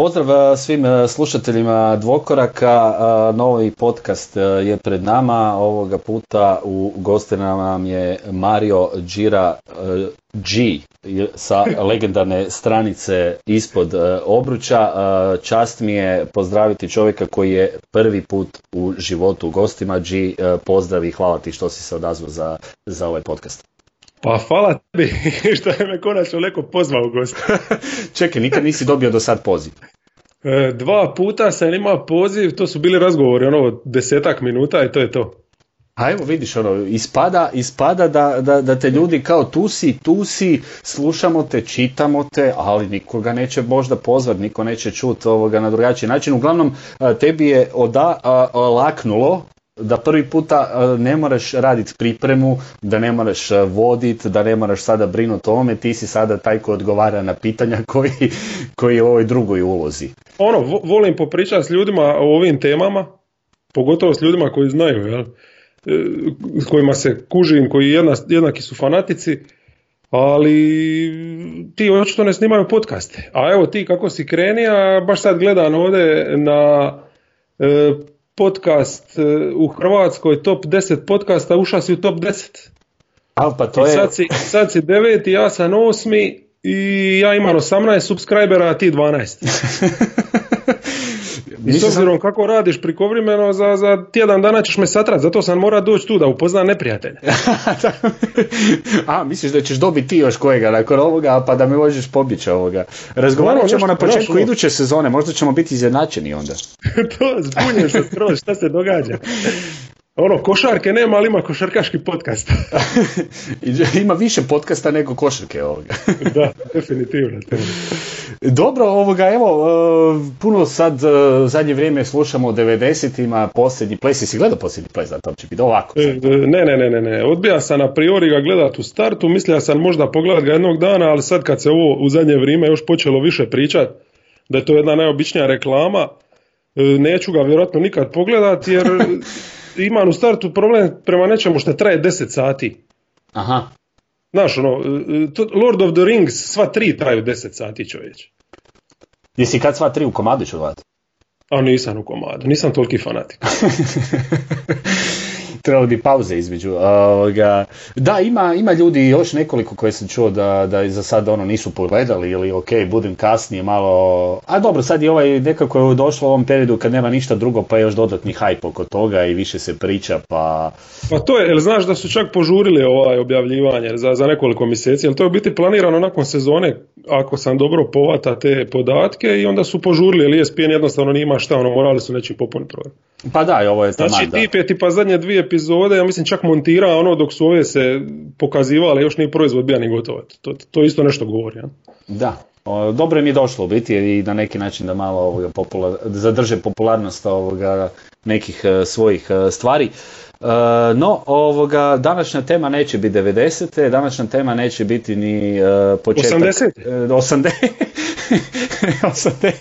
Pozdrav svim slušateljima Dvokoraka, novi podcast je pred nama, ovoga puta u gostima nam je Mario Gira G sa legendarne stranice ispod obruča. Čast mi je pozdraviti čovjeka koji je prvi put u životu u gostima. G, pozdrav i hvala ti što si se odazvao za, za ovaj podcast. Pa hvala tebi što je me konačno neko pozvao gost. Čekaj, nikad nisi dobio do sad poziv. E, dva puta sam imao poziv, to su bili razgovori, ono, desetak minuta i to je to. A evo vidiš, ono, ispada, ispada da, da, da te ljudi kao tu si, tu si, slušamo te, čitamo te, ali nikoga neće možda pozvat, niko neće čuti ovoga na drugačiji način. Uglavnom, tebi je oda, laknulo da prvi puta e, ne moraš raditi pripremu, da ne moraš e, voditi, da ne moraš sada brinuti o tome, ti si sada taj ko odgovara na pitanja koji, koji je u ovoj drugoj ulozi. Ono, volim popričati s ljudima o ovim temama, pogotovo s ljudima koji znaju, jel? E, s kojima se kužim, koji jedna, jednaki su fanatici, ali ti očito ne snimaju podcaste. A evo ti kako si krenija, baš sad gledam ovdje na podcast e, u Hrvatskoj, top 10 podcasta, ušao si u top 10. A, pa to je... sad, si, sad si deveti, ja sam osmi i ja imam 18 subscribera, a ti 12. I s obzirom kako radiš prikovremeno, za, za tjedan dana ćeš me satrat, zato sam mora doći tu da upoznam neprijatelja. A, misliš da ćeš dobiti ti još kojega nakon ovoga, pa da me možeš pobjeći ovoga. Razgovarat ćemo na početku iduće sezone, možda ćemo biti izjednačeni onda. to, zbunješ se skroz, šta se događa? Ono, košarke nema, ali ima košarkaški podcast. ima više podcasta nego košarke ovoga. da, definitivno. Dobro, ovoga, evo, e, puno sad, e, zadnje vrijeme slušamo o 90-ima, posljednji ples, jesi gledao posljednji ples, da to će biti ovako? E, ne, ne, ne, ne, ne, odbija sam a priori ga gledat u startu, mislio sam možda pogledat ga jednog dana, ali sad kad se ovo u zadnje vrijeme još počelo više pričat, da je to jedna najobičnija reklama, neću ga vjerojatno nikad pogledat, jer imam u startu problem prema nečemu što traje 10 sati. Aha. Znaš, ono, Lord of the Rings, sva tri traju 10 sati čovječ. Jesi kad sva tri u komadu ću A nisam u komadu, nisam toliki fanatik. trebalo bi pauze između. Ovoga. Da, ima, ima ljudi još nekoliko koje sam čuo da, da za sad ono nisu pogledali ili ok, budem kasnije malo... A dobro, sad je ovaj nekako je došlo u ovom periodu kad nema ništa drugo pa je još dodatni hype oko toga i više se priča pa... Pa to je, jel znaš da su čak požurili ovaj objavljivanje za, za nekoliko mjeseci, jel to je biti planirano nakon sezone, ako sam dobro povata te podatke i onda su požurili, jer ESPN jednostavno nima šta, ono morali su neći popuniti program. Pa da, ovo je taman, Znači, tip je tipa zadnje dvije epizode, ja mislim čak montira ono dok su ove se pokazivale, još nije proizvod bija ni gotovat. To, to isto nešto govori. Ja? Da, dobro mi je došlo u biti i na neki način da malo ovoga popular, zadrže popularnost ovoga nekih uh, svojih uh, stvari. Uh, no, ovoga, današnja tema neće biti 90. Današnja tema neće biti ni uh, početak... 80. 80.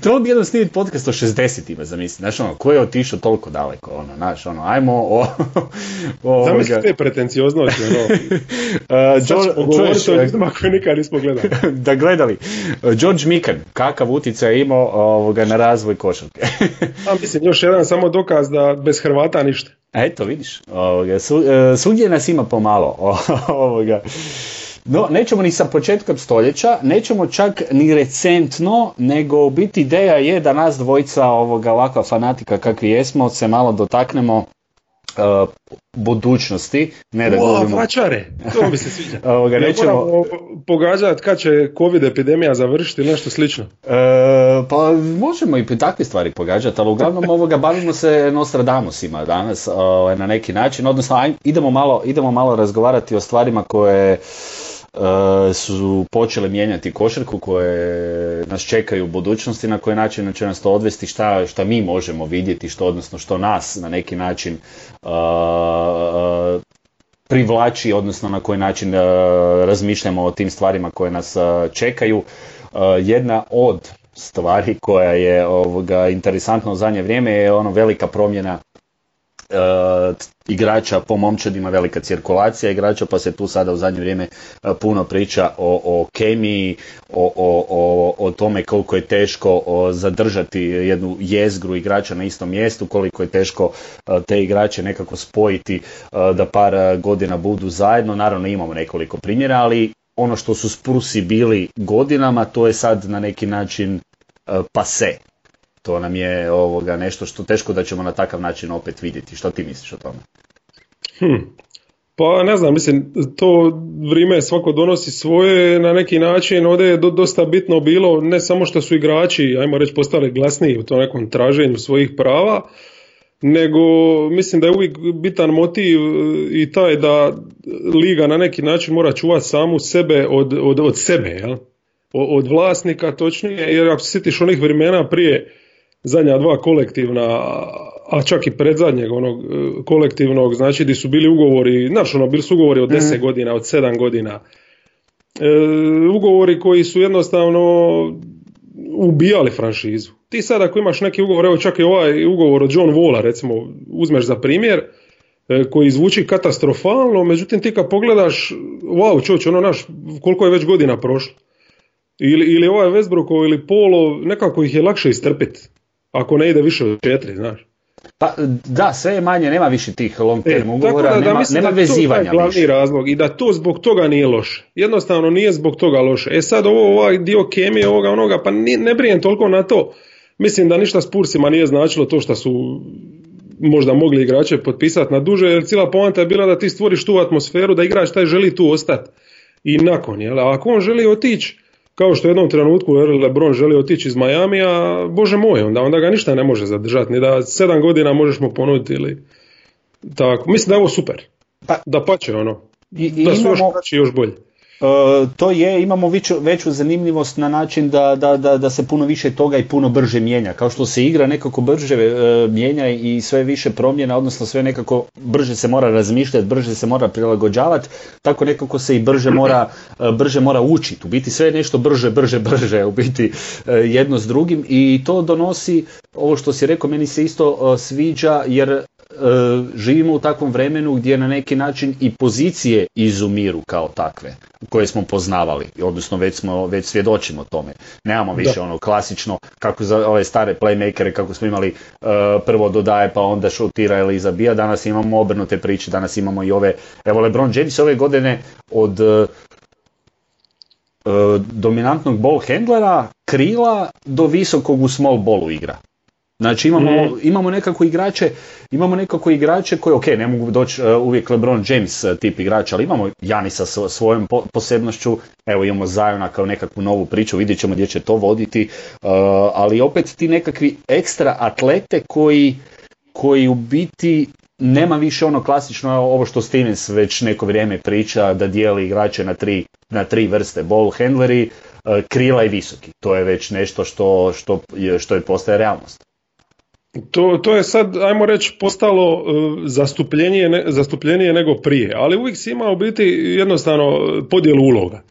Trebalo bi jedan snimiti podcast o 60-ima, zamisli. Znaš, ono, ko je otišao toliko daleko, ono, znaš, ono, ajmo o... o Zamisli te pretencioznosti, ono. uh, ćemo govoriti o ljudima koje nikad nismo gledali. da gledali. George Mikan, kakav utjecaj je imao ovoga, na razvoj košarke. A mislim, još jedan samo dokaz da bez Hrvata ništa. Eto, vidiš, ovoga, su, uh, nas ima pomalo. ovoga. No, nećemo ni sa početkom stoljeća, nećemo čak ni recentno, nego u biti ideja je da nas dvojica ovoga ovakva fanatika kakvi jesmo se malo dotaknemo uh, budućnosti. Ne da o, govorimo... vraćare, to mi se sviđa. Ovoga, nećemo... pogađati kad će covid epidemija završiti nešto slično. E, pa možemo i takve stvari pogađati, ali uglavnom ovoga bavimo se Nostradamusima danas ovaj, na neki način, odnosno idemo malo, idemo malo razgovarati o stvarima koje su počele mijenjati košarku koje nas čekaju u budućnosti, na koji način će nas to odvesti, šta, šta mi možemo vidjeti, što odnosno što nas na neki način uh, privlači, odnosno na koji način razmišljamo o tim stvarima koje nas čekaju. Jedna od stvari koja je ovoga interesantna u zadnje vrijeme je ono velika promjena igrača po momčadima velika cirkulacija igrača pa se tu sada u zadnje vrijeme puno priča o, o kemiji, o, o, o, tome koliko je teško zadržati jednu jezgru igrača na istom mjestu, koliko je teško te igrače nekako spojiti da par godina budu zajedno. Naravno imamo nekoliko primjera, ali ono što su Sprusi bili godinama, to je sad na neki način pase. To nam je ovoga nešto što teško da ćemo na takav način opet vidjeti. Što ti misliš o tome? Hm. Pa ne znam, mislim, to vrijeme svako donosi svoje na neki način. Ovdje je dosta bitno bilo ne samo što su igrači, ajmo reći, postali glasniji u tom nekom traženju svojih prava, nego mislim da je uvijek bitan motiv i taj da liga na neki način mora čuvati samu sebe od, od, od sebe, jel? od vlasnika točnije, jer ako se sjetiš onih vremena prije zadnja dva kolektivna, a čak i predzadnjeg onog e, kolektivnog, znači di su bili ugovori, znaš ono, bili su ugovori od 10 mm. godina, od 7 godina, e, ugovori koji su jednostavno ubijali franšizu. Ti sad ako imaš neki ugovor, evo čak i ovaj ugovor od John Walla recimo uzmeš za primjer, e, koji zvuči katastrofalno, međutim ti kad pogledaš, wow čovječ, ono naš, koliko je već godina prošlo. Ili, ili ovaj Westbrookov ili Polo, nekako ih je lakše istrpiti ako ne ide više od četiri, znaš. Pa da, sve je manje, nema više tih long term e, ugovora, da, nema, nema da vezivanja to je glavni razlog i da to zbog toga nije loše. Jednostavno nije zbog toga loše. E sad ovo ovaj dio kemije ovoga onoga, pa ne, ne brijem toliko na to. Mislim da ništa s Pursima nije značilo to što su možda mogli igrače potpisati na duže, jer cijela poanta je bila da ti stvoriš tu atmosferu, da igrač taj želi tu ostati. I nakon, jel? A ako on želi otići, kao što u jednom trenutku LeBron želi otići iz Majamija, bože moj, onda, onda ga ništa ne može zadržati, ni da sedam godina možeš mu ponuditi ili tako. Mislim da je ovo super. Pa, da pače ono. I, da su imamo, još, još bolje. E, to je, imamo veću, veću zanimljivost na način da, da, da, da, se puno više toga i puno brže mijenja. Kao što se igra nekako brže uh, mijenja i sve više promjena, odnosno sve nekako brže se mora razmišljati, brže se mora prilagođavati, tako nekako se i brže mora, uh, brže mora učiti. U biti sve je nešto brže, brže, brže, u biti jedno s drugim i to donosi, ovo što si rekao, meni se isto sviđa jer živimo u takvom vremenu gdje na neki način i pozicije izumiru kao takve koje smo poznavali, odnosno već smo već svjedočimo tome. Nemamo više ono klasično kako za ove stare playmakere kako smo imali uh, prvo dodaje pa onda šutira ili zabija, danas imamo obrnute priče, danas imamo i ove, evo LeBron James ove godine od uh, dominantnog ball handlera, krila do visokog u small ballu igra. Znači imamo, mm. imamo nekako igrače, imamo nekako igrače koji, ok, ne mogu doći uh, uvijek LeBron James uh, tip igrača, ali imamo Janisa sa svojom posebnošću, evo imamo Zajona kao nekakvu novu priču, vidjet ćemo gdje će to voditi, uh, ali opet ti nekakvi ekstra atlete koji, koji u biti nema više ono klasično ovo što Stevens već neko vrijeme priča da dijeli igrače na tri, na tri vrste, ball handleri, krila i visoki. To je već nešto što, što, što je postaje realnost. To, to je sad, ajmo reći, postalo uh, zastupljenije, zastupljenije nego prije, ali uvijek si imao biti jednostavno podjelu uloga.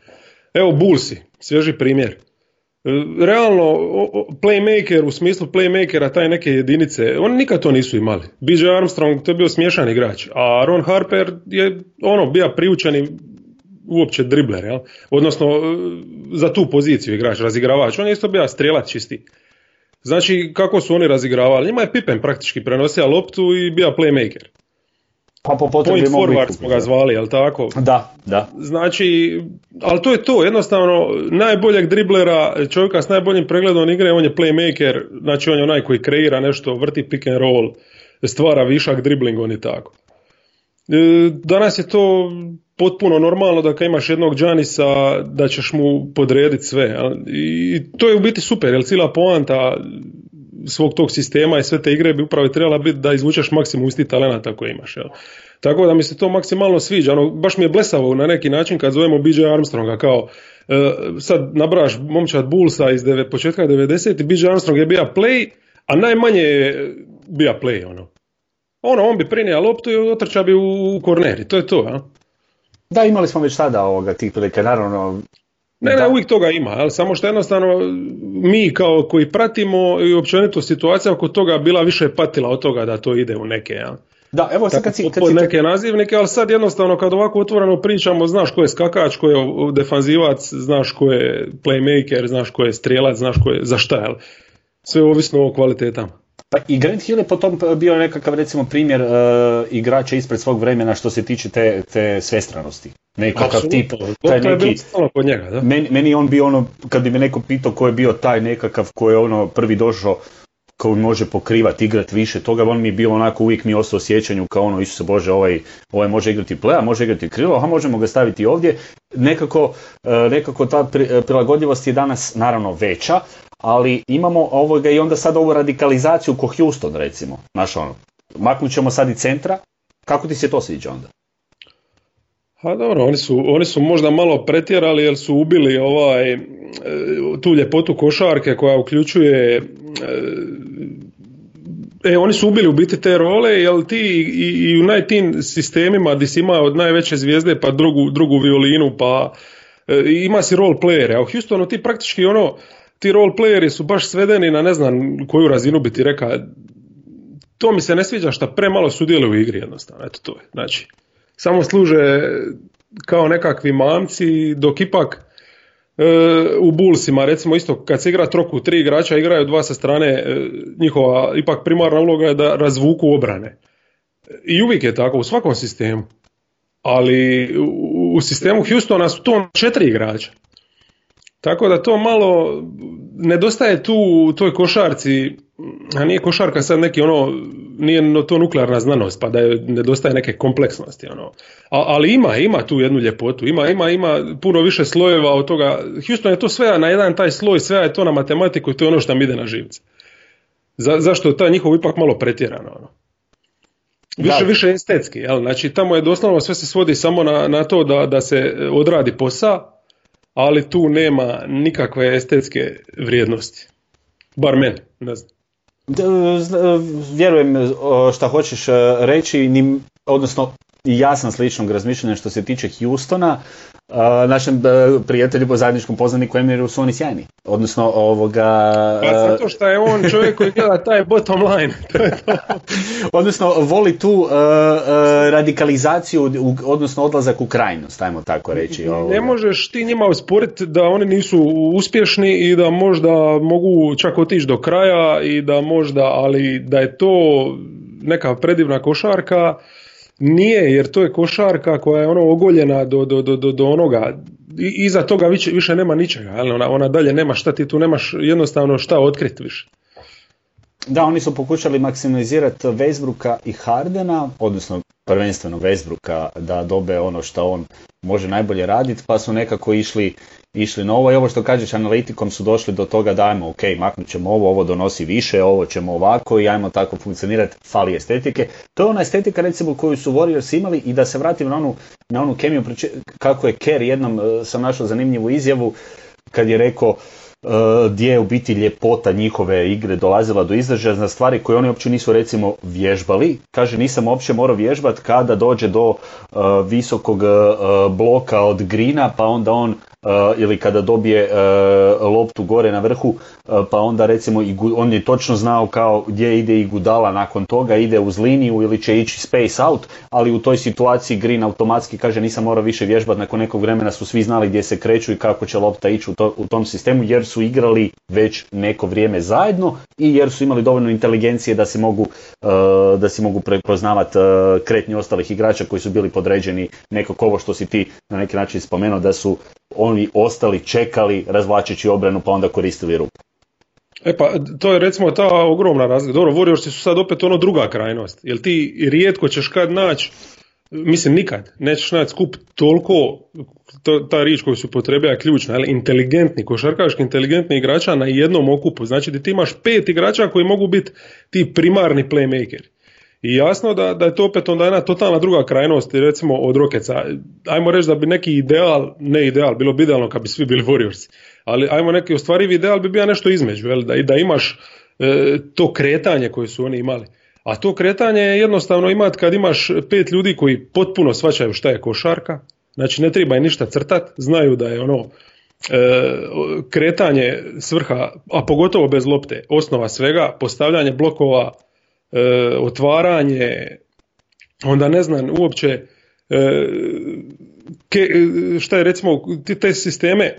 Evo Bullsi, svježi primjer. Uh, realno, playmaker u smislu playmakera, taj neke jedinice, oni nikad to nisu imali. BJ Armstrong to je bio smiješan igrač, a Ron Harper je ono bio priučeni uopće dribler, jel? odnosno uh, za tu poziciju igrač, razigravač. On je isto bio strelac čisti. Znači, kako su oni razigravali? Njima je Pippen praktički prenosio loptu i bio playmaker. Pa po Point forward smo ga zvali, jel tako? Da, da. Znači, ali to je to, jednostavno, najboljeg driblera, čovjeka s najboljim pregledom igre, on je playmaker, znači on je onaj koji kreira nešto, vrti pick and roll, stvara višak dribling, on i tako. E, danas je to potpuno normalno da kad imaš jednog Džanisa da ćeš mu podrediti sve. I to je u biti super, jer cijela poanta svog tog sistema i sve te igre bi upravo trebala biti da izvučeš maksimum istih talenata koje imaš. Jel? Tako da mi se to maksimalno sviđa. Ono, baš mi je blesavo na neki način kad zovemo BJ Armstronga kao e, sad nabraš momčad Bullsa iz deve, početka 90. BJ Armstrong je bio play, a najmanje je bio play. Ono. ono, on bi prinio loptu i otrčao bi u korneri. To je to. A? Da, imali smo već tada ovoga tih prilike, naravno. Ne, ne, uvijek toga ima, ali samo što jednostavno mi kao koji pratimo i općenito situacija oko toga bila više patila od toga da to ide u neke, ja. Da, evo sad kad si, kad si neke nazivnike, ali sad jednostavno kad ovako otvoreno pričamo, znaš ko je skakač, ko je defanzivac, znaš ko je playmaker, znaš ko je strijelac, znaš ko je za šta, jel? Sve ovisno o kvalitetama. Pa i Grant Hill je potom bio nekakav recimo primjer uh, igrača ispred svog vremena što se tiče te, te svestranosti. Nekakav tip, taj neki, kod njega, da? Meni, meni on bio ono, kad bi me neko pitao ko je bio taj nekakav ko je ono prvi došao koji može pokrivati, igrati više toga, on mi je bio onako, uvijek mi ostao sjećanju kao ono, Isuse Bože, ovaj, ovaj može igrati playa, može igrati krilo, a možemo ga staviti ovdje. Nekako, e, nekako ta prilagodljivost je danas naravno veća, ali imamo ovoga i onda sad ovu radikalizaciju ko Houston recimo, znaš ono, maknut ćemo sad i centra, kako ti se to sviđa onda? Ha dobro, oni su, oni su možda malo pretjerali jer su ubili ovaj, e, tu ljepotu košarke koja uključuje e, e, oni su ubili u biti te role, jer ti i, i u najtim sistemima gdje si imao od najveće zvijezde pa drugu, drugu violinu, pa e, ima si role playere, a u Houstonu ti praktički ono, ti role playeri su baš svedeni na ne znam koju razinu bi ti rekao, to mi se ne sviđa što premalo sudjeluju u igri jednostavno, eto to je, znači samo služe kao nekakvi mamci, dok ipak e, u Bullsima, recimo isto kad se igra troku, tri igrača igraju dva sa strane, e, njihova ipak primarna uloga je da razvuku obrane. I uvijek je tako, u svakom sistemu. Ali u, u sistemu Houstona su to četiri igrača. Tako da to malo nedostaje tu u toj košarci, a nije košarka sad neki ono, nije to nuklearna znanost pa da je, nedostaje neke kompleksnosti ono. A, ali ima, ima tu jednu ljepotu, ima, ima, ima puno više slojeva od toga. Houston je to sve na jedan taj sloj, sve je to na matematiku i to je ono što mi ide na živce. Za, zašto je ta njihov ipak malo pretjerano ono. Više, više estetski, jel? Znači tamo je doslovno sve se svodi samo na, na to da, da se odradi posao, ali tu nema nikakve estetske vrijednosti. Bar meni, ne znam. Vjerujem šta hoćeš e, reći, odnosno ja sam sličnog razmišljanja što se tiče Houstona našem e, prijatelju po zajedničkom poznaniku Emiru su oni sjajni. Odnosno ovoga... Pa zato što je on čovjek koji gleda taj bottom line. odnosno voli tu uh, radikalizaciju, odnosno odlazak u krajnost, ajmo tako reći. Ne možeš ti njima usporiti da oni nisu uspješni i da možda mogu čak otići do kraja i da možda, ali da je to neka predivna košarka, nije, jer to je košarka koja je ono ogoljena do, do, do, do onoga, I, iza toga više, više nema ničega, ona, ona dalje nema šta, ti tu nemaš jednostavno šta otkriti više. Da, oni su pokušali maksimalizirati Westbrooka i Hardena, odnosno prvenstveno Westbrooka da dobe ono što on može najbolje raditi, pa su nekako išli, išli na ovo i ovo što kažeš analitikom su došli do toga da ajmo ok, maknut ćemo ovo, ovo donosi više, ovo ćemo ovako i ajmo tako funkcionirati, fali estetike. To je ona estetika recimo koju su Warriors imali i da se vratim na onu, na onu kemiju, kako je Kerr jednom e, sam našao zanimljivu izjavu kad je rekao E, gdje je u biti ljepota njihove igre dolazila do izražaja na stvari koje oni uopće nisu recimo vježbali. Kaže nisam uopće morao vježbati kada dođe do e, visokog e, bloka od grina pa onda on ili kada dobije loptu gore na vrhu pa onda recimo on je točno znao kao gdje ide i gudala nakon toga ide uz liniju ili će ići space out ali u toj situaciji Green automatski kaže nisam morao više vježbati nakon nekog vremena su svi znali gdje se kreću i kako će lopta ići u, to, u tom sistemu jer su igrali već neko vrijeme zajedno i jer su imali dovoljno inteligencije da si mogu, da si mogu prepoznavati kretnje ostalih igrača koji su bili podređeni nekako ovo što si ti na neki način spomenuo da su oni ostali čekali razvlačeći obranu pa onda koristili ruku. E pa, to je recimo ta ogromna razlika. Dobro, Warriors su sad opet ono druga krajnost. Jer ti rijetko ćeš kad naći Mislim, nikad nećeš naći skup toliko, to, ta riječ koju su potrebija ključna, ali inteligentni, košarkaški inteligentni igrača na jednom okupu. Znači da ti imaš pet igrača koji mogu biti ti primarni playmaker. I jasno da, da je to opet onda jedna totalna druga krajnost, recimo od Rokeca. Ajmo reći da bi neki ideal, ne ideal, bilo bi idealno kad bi svi bili Warriors, ali ajmo neki ostvarivi ideal bi bio nešto između, jel? Da, da imaš e, to kretanje koje su oni imali. A to kretanje je jednostavno imat kad imaš pet ljudi koji potpuno svaćaju šta je košarka, znači ne treba ništa crtat, znaju da je ono e, kretanje svrha, a pogotovo bez lopte, osnova svega, postavljanje blokova, e, otvaranje, onda ne znam uopće e, ke, šta je recimo ti te sisteme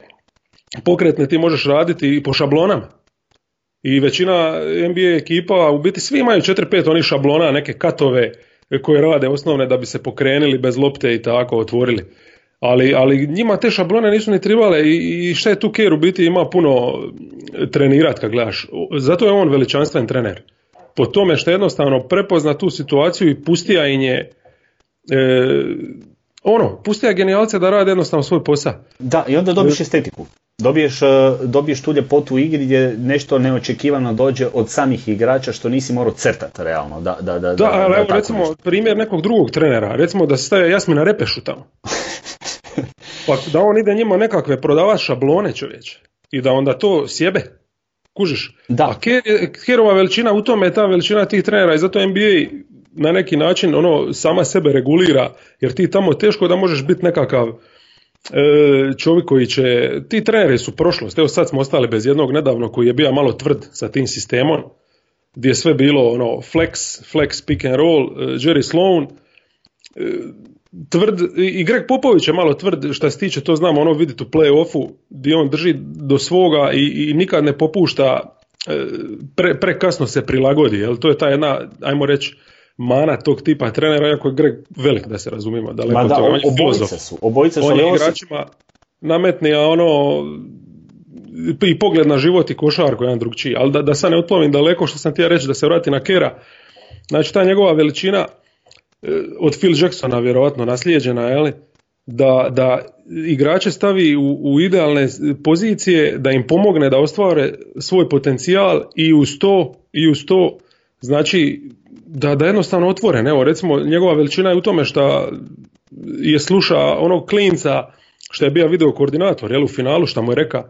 pokretne ti možeš raditi i po šablonama. I većina NBA ekipa, u biti svi imaju 4-5 onih šablona, neke katove koje rade osnovne da bi se pokrenili bez lopte i tako otvorili. Ali, ali njima te šablone nisu ni tribale i, i šta je tu Kerr u biti ima puno trenirat kad gledaš. Zato je on veličanstven trener. Po tome što jednostavno prepozna tu situaciju i pustija im je e, ono, pustija genijalce da rade jednostavno svoj posao. Da, i onda dobiš estetiku. Dobiješ, e, dobiješ tu ljepotu u igri gdje nešto neočekivano dođe od samih igrača što nisi morao crtati realno. Da, da, da, da, ali evo recimo primjer nekog drugog trenera, recimo da se staje Jasmina Repešu tamo. pa da on ide njima nekakve prodavati šablone čovječe i da onda to sjebe. Kužiš? Da. A Kerova veličina u tome je ta veličina tih trenera i zato NBA na neki način ono sama sebe regulira jer ti tamo teško da možeš biti nekakav e, čovjek koji će, ti treneri su prošlost, evo sad smo ostali bez jednog nedavno koji je bio malo tvrd sa tim sistemom, gdje je sve bilo ono flex, flex pick and roll, e, Jerry Sloan, e, tvrd, i Greg Popović je malo tvrd što se tiče, to znamo ono vidjeti u play-offu, gdje on drži do svoga i, i nikad ne popušta, pre, prekasno se prilagodi, jel? to je ta jedna, ajmo reći, mana tog tipa trenera, iako je Greg velik da se razumijemo, daleko Ma da, toga, obojice su, obojice su, on je igračima nametni, a ono i pogled na život i košarku jedan drugčiji, ali da, da sad ne otplovim daleko što sam htio reći da se vrati na Kera, znači ta njegova veličina e, od Phil Jacksona vjerojatno naslijeđena, je da, da igrače stavi u, u idealne pozicije, da im pomogne da ostvare svoj potencijal i uz to, i uz to znači da, da jednostavno otvoren. Evo, recimo, njegova veličina je u tome što je sluša onog klinca što je bio video koordinator, jel, u finalu, što mu je reka,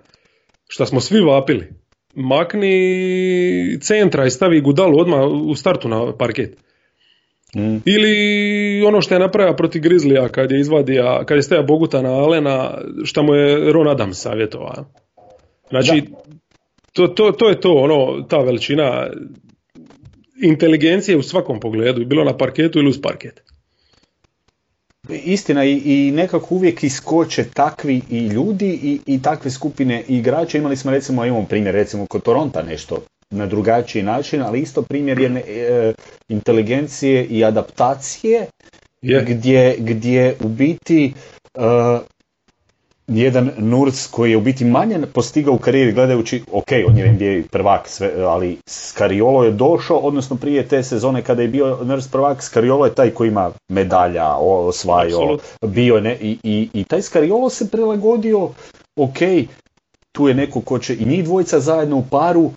što smo svi vapili. Makni centra i stavi Gudalu odmah u startu na parket. Mm. Ili ono što je napravio protiv Grizlija kad je izvadio, kad je staja Boguta na Alena, što mu je Ron Adams savjetovao. Znači, to, to, to je to, ono, ta veličina inteligencije u svakom pogledu, bilo na parketu ili uz parket. Istina i, i nekako uvijek iskoče takvi i ljudi i, i takve skupine igrača. Imali smo recimo, imamo primjer recimo kod Toronta nešto na drugačiji način, ali isto primjer je e, inteligencije i adaptacije gdje, gdje u biti e, jedan Nurc koji je u biti manje postigao u karijeri gledajući, ok, on je NBA prvak, sve, ali Skariolo je došao, odnosno prije te sezone kada je bio Nurc prvak, Skariolo je taj koji ima medalja, osvajao, bio ne, i, i, i taj Skariolo se prilagodio, ok, tu je neko ko će i njih dvojica zajedno u paru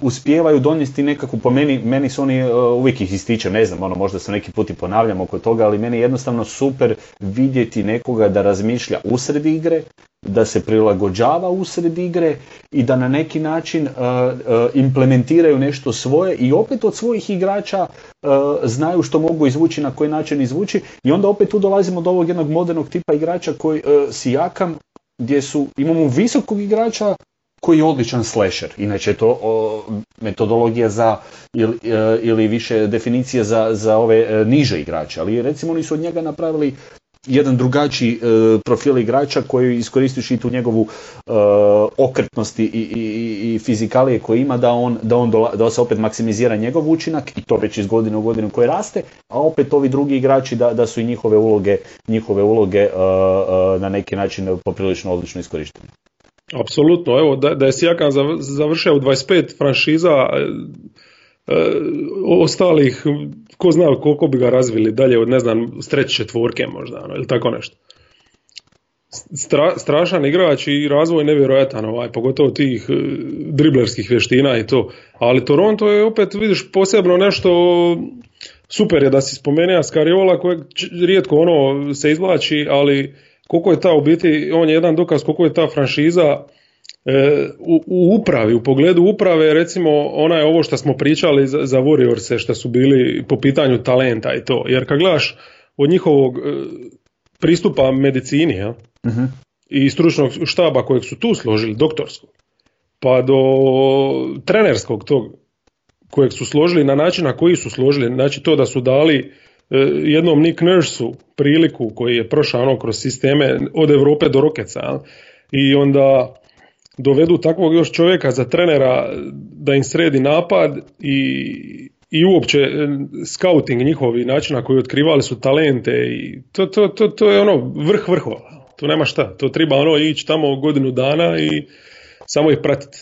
uspijevaju donijeti nekakvu, po meni, meni su oni, uh, uvijek ih ističem, ne znam, ono, možda se neki put i ponavljam oko toga, ali meni je jednostavno super vidjeti nekoga da razmišlja usred igre, da se prilagođava usred igre i da na neki način uh, implementiraju nešto svoje i opet od svojih igrača znaju što mogu izvući, na koji način izvući i onda opet tu dolazimo do ovog jednog modernog tipa igrača koji si jakam gdje su, imamo visokog igrača koji je odličan slasher. Inače to metodologija za ili, e, ili više definicije za, za ove e, niže igrače. Ali recimo oni su od njega napravili jedan drugačiji e, profil igrača koji iskoristiš i tu njegovu e, okretnost i, i, i fizikalije koje ima da on, da on da se opet maksimizira njegov učinak i to već iz godine u godinu koje raste, a opet ovi drugi igrači da, da su i njihove uloge, njihove uloge na neki način poprilično odlično iskorištene. Apsolutno, evo da, da je Sijakan završio u 25 franšiza e, e, ostalih, ko zna koliko bi ga razvili dalje od ne znam streće četvorke možda ono, ili tako nešto. Stra, strašan igrač i razvoj nevjerojatan, ovaj, pogotovo tih e, driblerskih vještina i to. Ali Toronto je opet, vidiš, posebno nešto super je da si spomenuo Skariola kojeg rijetko ono se izvlači, ali koliko je ta u biti, on je jedan dokaz koliko je ta franšiza e, u, u, upravi, u pogledu uprave, recimo ona je ovo što smo pričali za, za Warriors što su bili po pitanju talenta i to, jer kad gledaš od njihovog e, pristupa medicini ja, uh i stručnog štaba kojeg su tu složili, doktorskog, pa do trenerskog tog kojeg su složili na način na koji su složili, znači to da su dali jednom Nick Nursu priliku koji je prošao ono kroz sisteme od Europe do Rokeca i onda dovedu takvog još čovjeka za trenera da im sredi napad i, i uopće e, scouting njihovi načina koji otkrivali su talente i to, to, to, to je ono vrh vrhova. Tu nema šta, to treba ono ići tamo godinu dana i samo ih pratiti.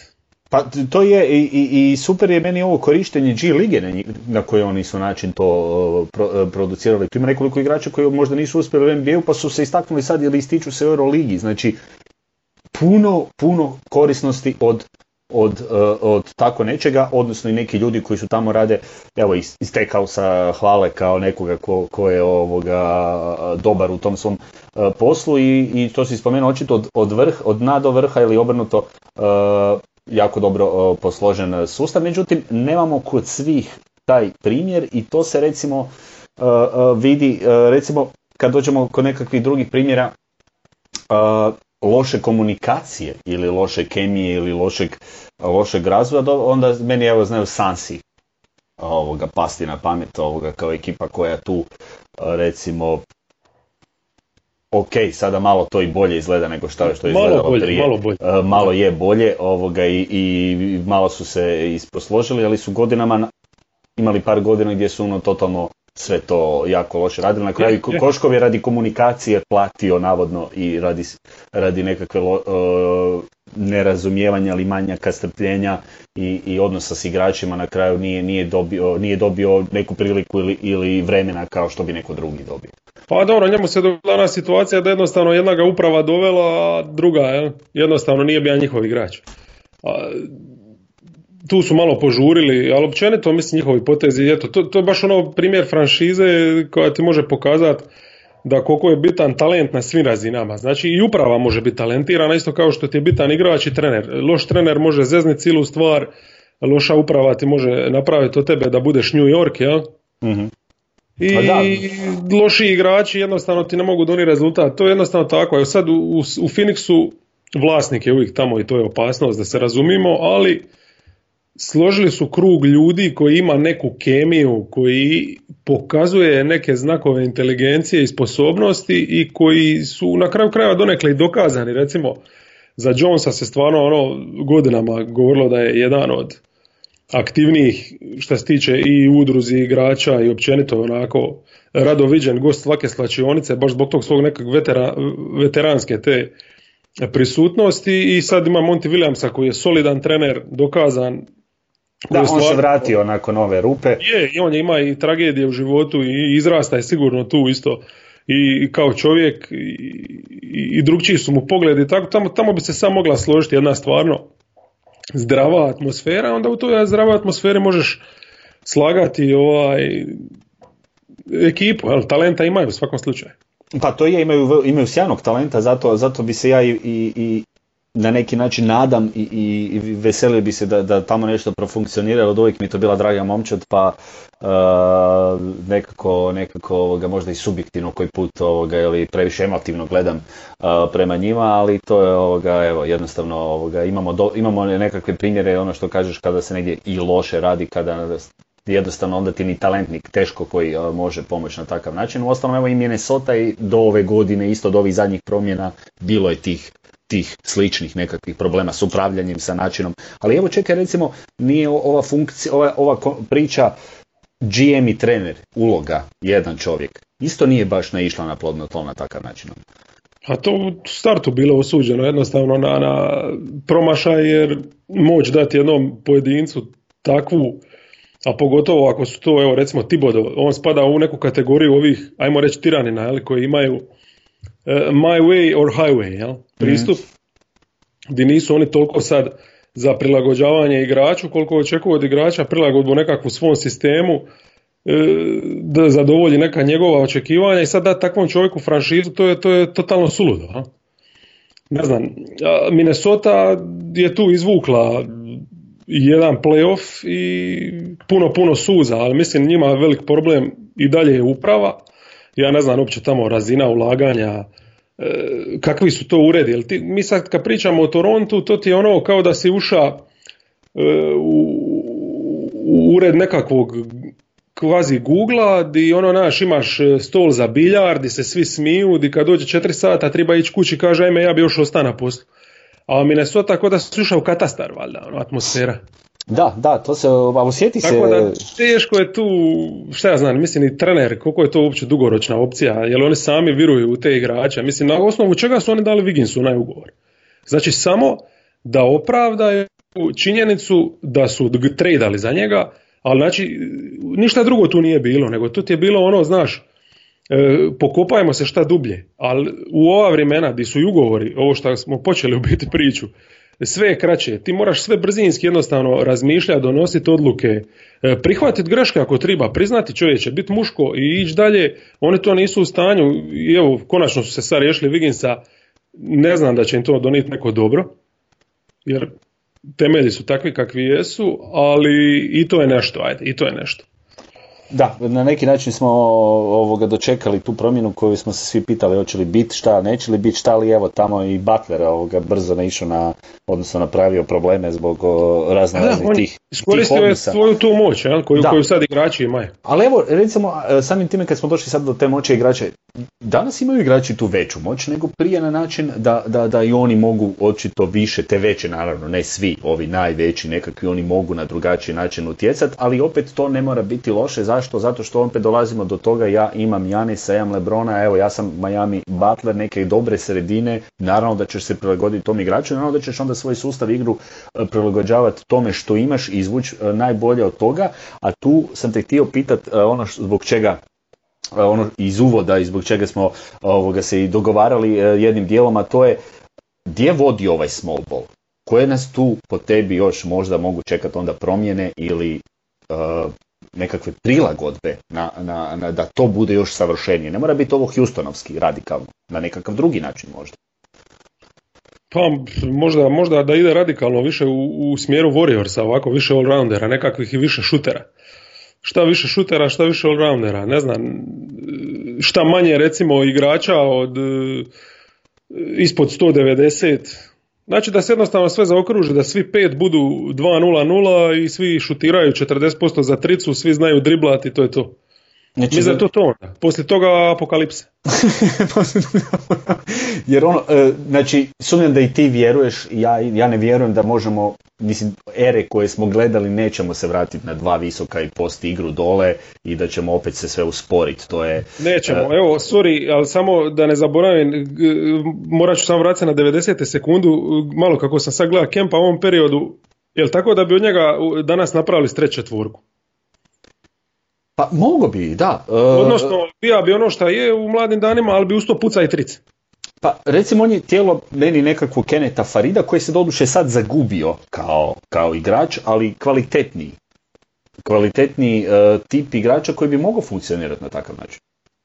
Pa to je i, i, i super je meni ovo korištenje G lige na, na koji oni su način to pro, producirali. Tu ima nekoliko igrača koji možda nisu uspjeli u NBA-u pa su se istaknuli sad ili ističu se u Euroligi. Znači puno, puno korisnosti od od, e, od tako nečega, odnosno i neki ljudi koji su tamo rade, evo iz, sa hvale kao nekoga ko, ko je ovoga dobar u tom svom e, poslu i, i to si spomenuo očito od, od, vrh, od dna do vrha ili obrnuto e, jako dobro posložen sustav, međutim nemamo kod svih taj primjer i to se recimo vidi, recimo kad dođemo kod nekakvih drugih primjera, loše komunikacije ili loše kemije ili lošeg, lošeg razvoja, onda meni evo znaju Sansi ovoga pasti na pamet ovoga kao ekipa koja tu recimo ok, sada malo to i bolje izgleda nego što, što je izgledalo malo bolje, prije. Malo, bolje. E, malo je bolje ovoga i, i malo su se isposložili, ali su godinama imali par godina gdje su ono totalno sve to jako loše radili. Na kraju Koškov je radi komunikacije platio navodno i radi, radi nekakve lo, uh, nerazumijevanja ili manjaka strpljenja i, i odnosa s igračima na kraju nije, nije, dobio, nije dobio neku priliku ili, ili vremena kao što bi neko drugi dobio. Pa dobro, njemu se dogodila situacija da jednostavno jedna ga uprava dovela, a druga jel? jednostavno nije bio njihov igrač. A, tu su malo požurili, ali općenito mislim njihovi potezi, eto, to, to je baš ono primjer franšize koja ti može pokazati da koliko je bitan talent na svim razinama. Znači i uprava može biti talentirana isto kao što ti je bitan igrač i trener. Loš trener može zezniti cijelu stvar, loša uprava ti može napraviti od tebe da budeš New York, jel? mm I pa loši igrači jednostavno ti ne mogu donijeti rezultat. To je jednostavno tako. Evo sad u, u, u Phoenixu vlasnik je uvijek tamo i to je opasnost da se razumimo, ali složili su krug ljudi koji ima neku kemiju, koji pokazuje neke znakove inteligencije i sposobnosti i koji su na kraju krajeva donekle i dokazani. Recimo, za Jonesa se stvarno ono godinama govorilo da je jedan od aktivnijih što se tiče i udruzi igrača i općenito onako rado viđen gost svake slačionice baš zbog tog svog nekog vetera, veteranske te prisutnosti i sad ima Monty Williamsa koji je solidan trener, dokazan da, on se vratio nakon ove rupe. Je, i on ima i tragedije u životu i izrasta je sigurno tu isto i kao čovjek i, i drugčiji su mu pogledi, tako tamo, tamo bi se samo mogla složiti jedna stvarno zdrava atmosfera, onda u toj zdravoj atmosferi možeš slagati ovaj ekipu, jel, talenta imaju u svakom slučaju. Pa to je, imaju, imaju sjajnog talenta, zato, zato bi se ja i, i, na neki način nadam i, i, veselio bi se da, da tamo nešto profunkcionira, od uvijek mi to bila draga momčad, pa uh, nekako, nekako ovoga, možda i subjektivno koji put ovoga, ili previše emotivno gledam uh, prema njima, ali to je ovoga, evo, jednostavno ovoga, imamo, do, imamo nekakve primjere, ono što kažeš kada se negdje i loše radi, kada jednostavno onda ti ni talentnik teško koji uh, može pomoći na takav način. Uostalom evo i Minnesota i do ove godine, isto od ovih zadnjih promjena, bilo je tih tih sličnih nekakvih problema s upravljanjem, sa načinom. Ali evo čekaj recimo, nije ova funkcija, ova, ova priča GM i trener, uloga, jedan čovjek, isto nije baš naišla na plodno tlo na takav način. A to u startu bilo osuđeno jednostavno na, na promašaj jer moć dati jednom pojedincu takvu, a pogotovo ako su to, evo recimo Tibodo, on spada u neku kategoriju ovih, ajmo reći tiranina, jel, koji imaju my way or highway, jel? pristup, mm. nisu oni toliko sad za prilagođavanje igraču, koliko očekuju od igrača prilagodbu nekakvu svom sistemu, e, da zadovolji neka njegova očekivanja i sad da takvom čovjeku franšizu, to je, to je totalno suludo. Ha? Ne znam, Minnesota je tu izvukla jedan playoff i puno, puno suza, ali mislim njima velik problem i dalje je uprava ja ne znam uopće tamo razina ulaganja, e, kakvi su to uredi. Jel ti, mi sad kad pričamo o Torontu, to ti je ono kao da si uša e, u, u ured nekakvog kvazi googla, di ono naš imaš e, stol za biljar, di se svi smiju, di kad dođe 4 sata treba ići kući kaže ajme ja bi još ostao na poslu. A Minnesota tako da sluša u katastar, valjda, ono, atmosfera. Da, da, to se, a osjeti se... Tako da teško je tu, šta ja znam, mislim i trener, koliko je to uopće dugoročna opcija, jer oni sami viruju u te igrače. Mislim, na osnovu čega su oni dali Viginsu na ugovor? Znači, samo da opravdaju činjenicu da su tradali za njega, ali znači, ništa drugo tu nije bilo, nego tu ti je bilo ono, znaš, e, pokopajmo se šta dublje, ali u ova vremena gdje su i ugovori, ovo što smo počeli u biti priču, sve je kraće. Ti moraš sve brzinski jednostavno razmišljati, donositi odluke, e, prihvatiti greške ako treba, priznati čovječe, biti muško i ići dalje. Oni to nisu u stanju i evo, konačno su se sad riješili Viginsa. Ne znam da će im to donijeti neko dobro, jer temelji su takvi kakvi jesu, ali i to je nešto, ajde, i to je nešto. Da, na neki način smo ovoga dočekali tu promjenu koju smo se svi pitali hoće li biti šta, neće li biti šta, ali evo tamo i Butler ovoga brzo naišao na, odnosno napravio probleme zbog razne raznih tih Iskoristio je svoju tu moć jel, koju, koju sad igrači imaju. Ali evo, recimo, samim time kad smo došli sad do te moći igrača, danas imaju igrači tu veću moć nego prije na način da, da, da i oni mogu očito više, te veće naravno, ne svi, ovi najveći nekakvi, oni mogu na drugačiji način utjecati, ali opet to ne mora biti loše, zašto? Zato što opet dolazimo do toga, ja imam Janisa, imam Lebrona, evo ja sam Miami Butler, neke dobre sredine, naravno da ćeš se prilagoditi tom igraču, naravno da ćeš onda svoj sustav igru e, prilagođavati tome što imaš i izvući e, najbolje od toga, a tu sam te htio pitati e, ono zbog čega ono iz uvoda i zbog čega smo ovoga se i dogovarali jednim dijelom, a to je gdje vodi ovaj small ball? Koje nas tu po tebi još možda mogu čekati onda promjene ili nekakve prilagodbe na, na, na, da to bude još savršenije. Ne mora biti ovo Houstonovski radikalno, na nekakav drugi način možda. Pa možda, možda da ide radikalno više u, u smjeru Warriorsa, ovako više allroundera, nekakvih i više šutera. Šta više šutera, šta više allroundera, ne znam, šta manje recimo igrača od e, ispod 190, Znači da se jednostavno sve zaokruži, da svi pet budu 2-0-0 i svi šutiraju 40% za tricu, svi znaju driblati, to je to. Znači, Mislim da to to onda. Poslije toga apokalipse. Jer ono, e, znači, sumnjam da i ti vjeruješ, ja, ja ne vjerujem da možemo, mislim, ere koje smo gledali nećemo se vratiti na dva visoka i posti igru dole i da ćemo opet se sve usporiti, to je... Nećemo, uh, evo, sorry, ali samo da ne zaboravim, morat ću samo vratiti na 90. sekundu, malo kako sam sad gledao Kempa u ovom periodu, jel tako da bi od njega danas napravili streće četvorku? Pa mogo bi, da. E, Odnosno, bija bi ono što je u mladim danima, ali bi usto puca i trice. Pa recimo on je tijelo meni nekakvo Keneta Farida koji se doduše sad zagubio kao, kao igrač, ali kvalitetniji. Kvalitetniji uh, tip igrača koji bi mogao funkcionirati na takav način.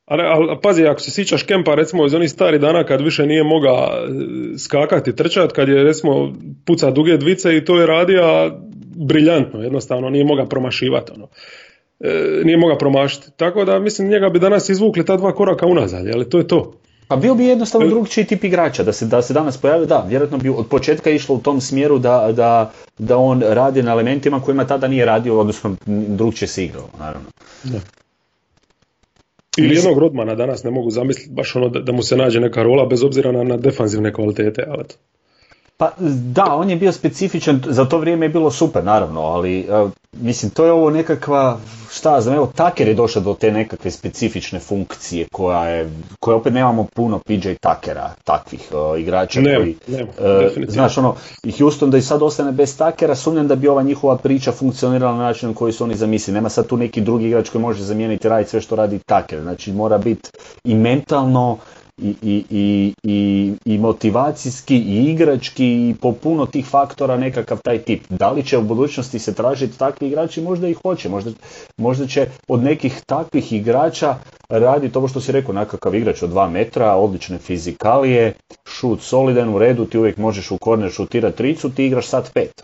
Ali, ali pazi, ako se sjećaš Kempa recimo iz onih starih dana kad više nije mogao e, skakati, trčati, kad je recimo puca duge dvice i to je radio briljantno, jednostavno nije mogao promašivati. Ono. E, nije mogao promašiti. Tako da mislim njega bi danas izvukli ta dva koraka unazad, ali to je to. Pa bio bi jednostavno e, drugčiji tip igrača, da se, da se danas pojavi, da, vjerojatno bi od početka išlo u tom smjeru da, da, da on radi na elementima kojima tada nije radio, odnosno drugčije se igrao, naravno. Da. Ili jednog Rodmana danas ne mogu zamisliti baš ono da, da mu se nađe neka rola bez obzira na, na defanzivne kvalitete, ali pa da, on je bio specifičan, za to vrijeme je bilo super naravno, ali uh, mislim to je ovo nekakva, šta znam, evo Taker je došao do te nekakve specifične funkcije koja je, koje opet nemamo puno PJ Takera, takvih uh, igrača ne, koji, ne, uh, znaš ono, i Houston da i sad ostane bez Takera, sumnjam da bi ova njihova priča funkcionirala na način koji su oni zamislili, nema sad tu neki drugi igrač koji može zamijeniti raditi sve što radi Taker, znači mora biti i mentalno, i, i, i, i, i motivacijski i igrački i po puno tih faktora nekakav taj tip. Da li će u budućnosti se tražiti takvi igrači? Možda ih hoće. Možda, možda će od nekih takvih igrača raditi ovo što si rekao, nekakav igrač od 2 metra, odlične fizikalije, šut solidan, u redu, ti uvijek možeš u korner šutirati tricu, ti igraš sad pet.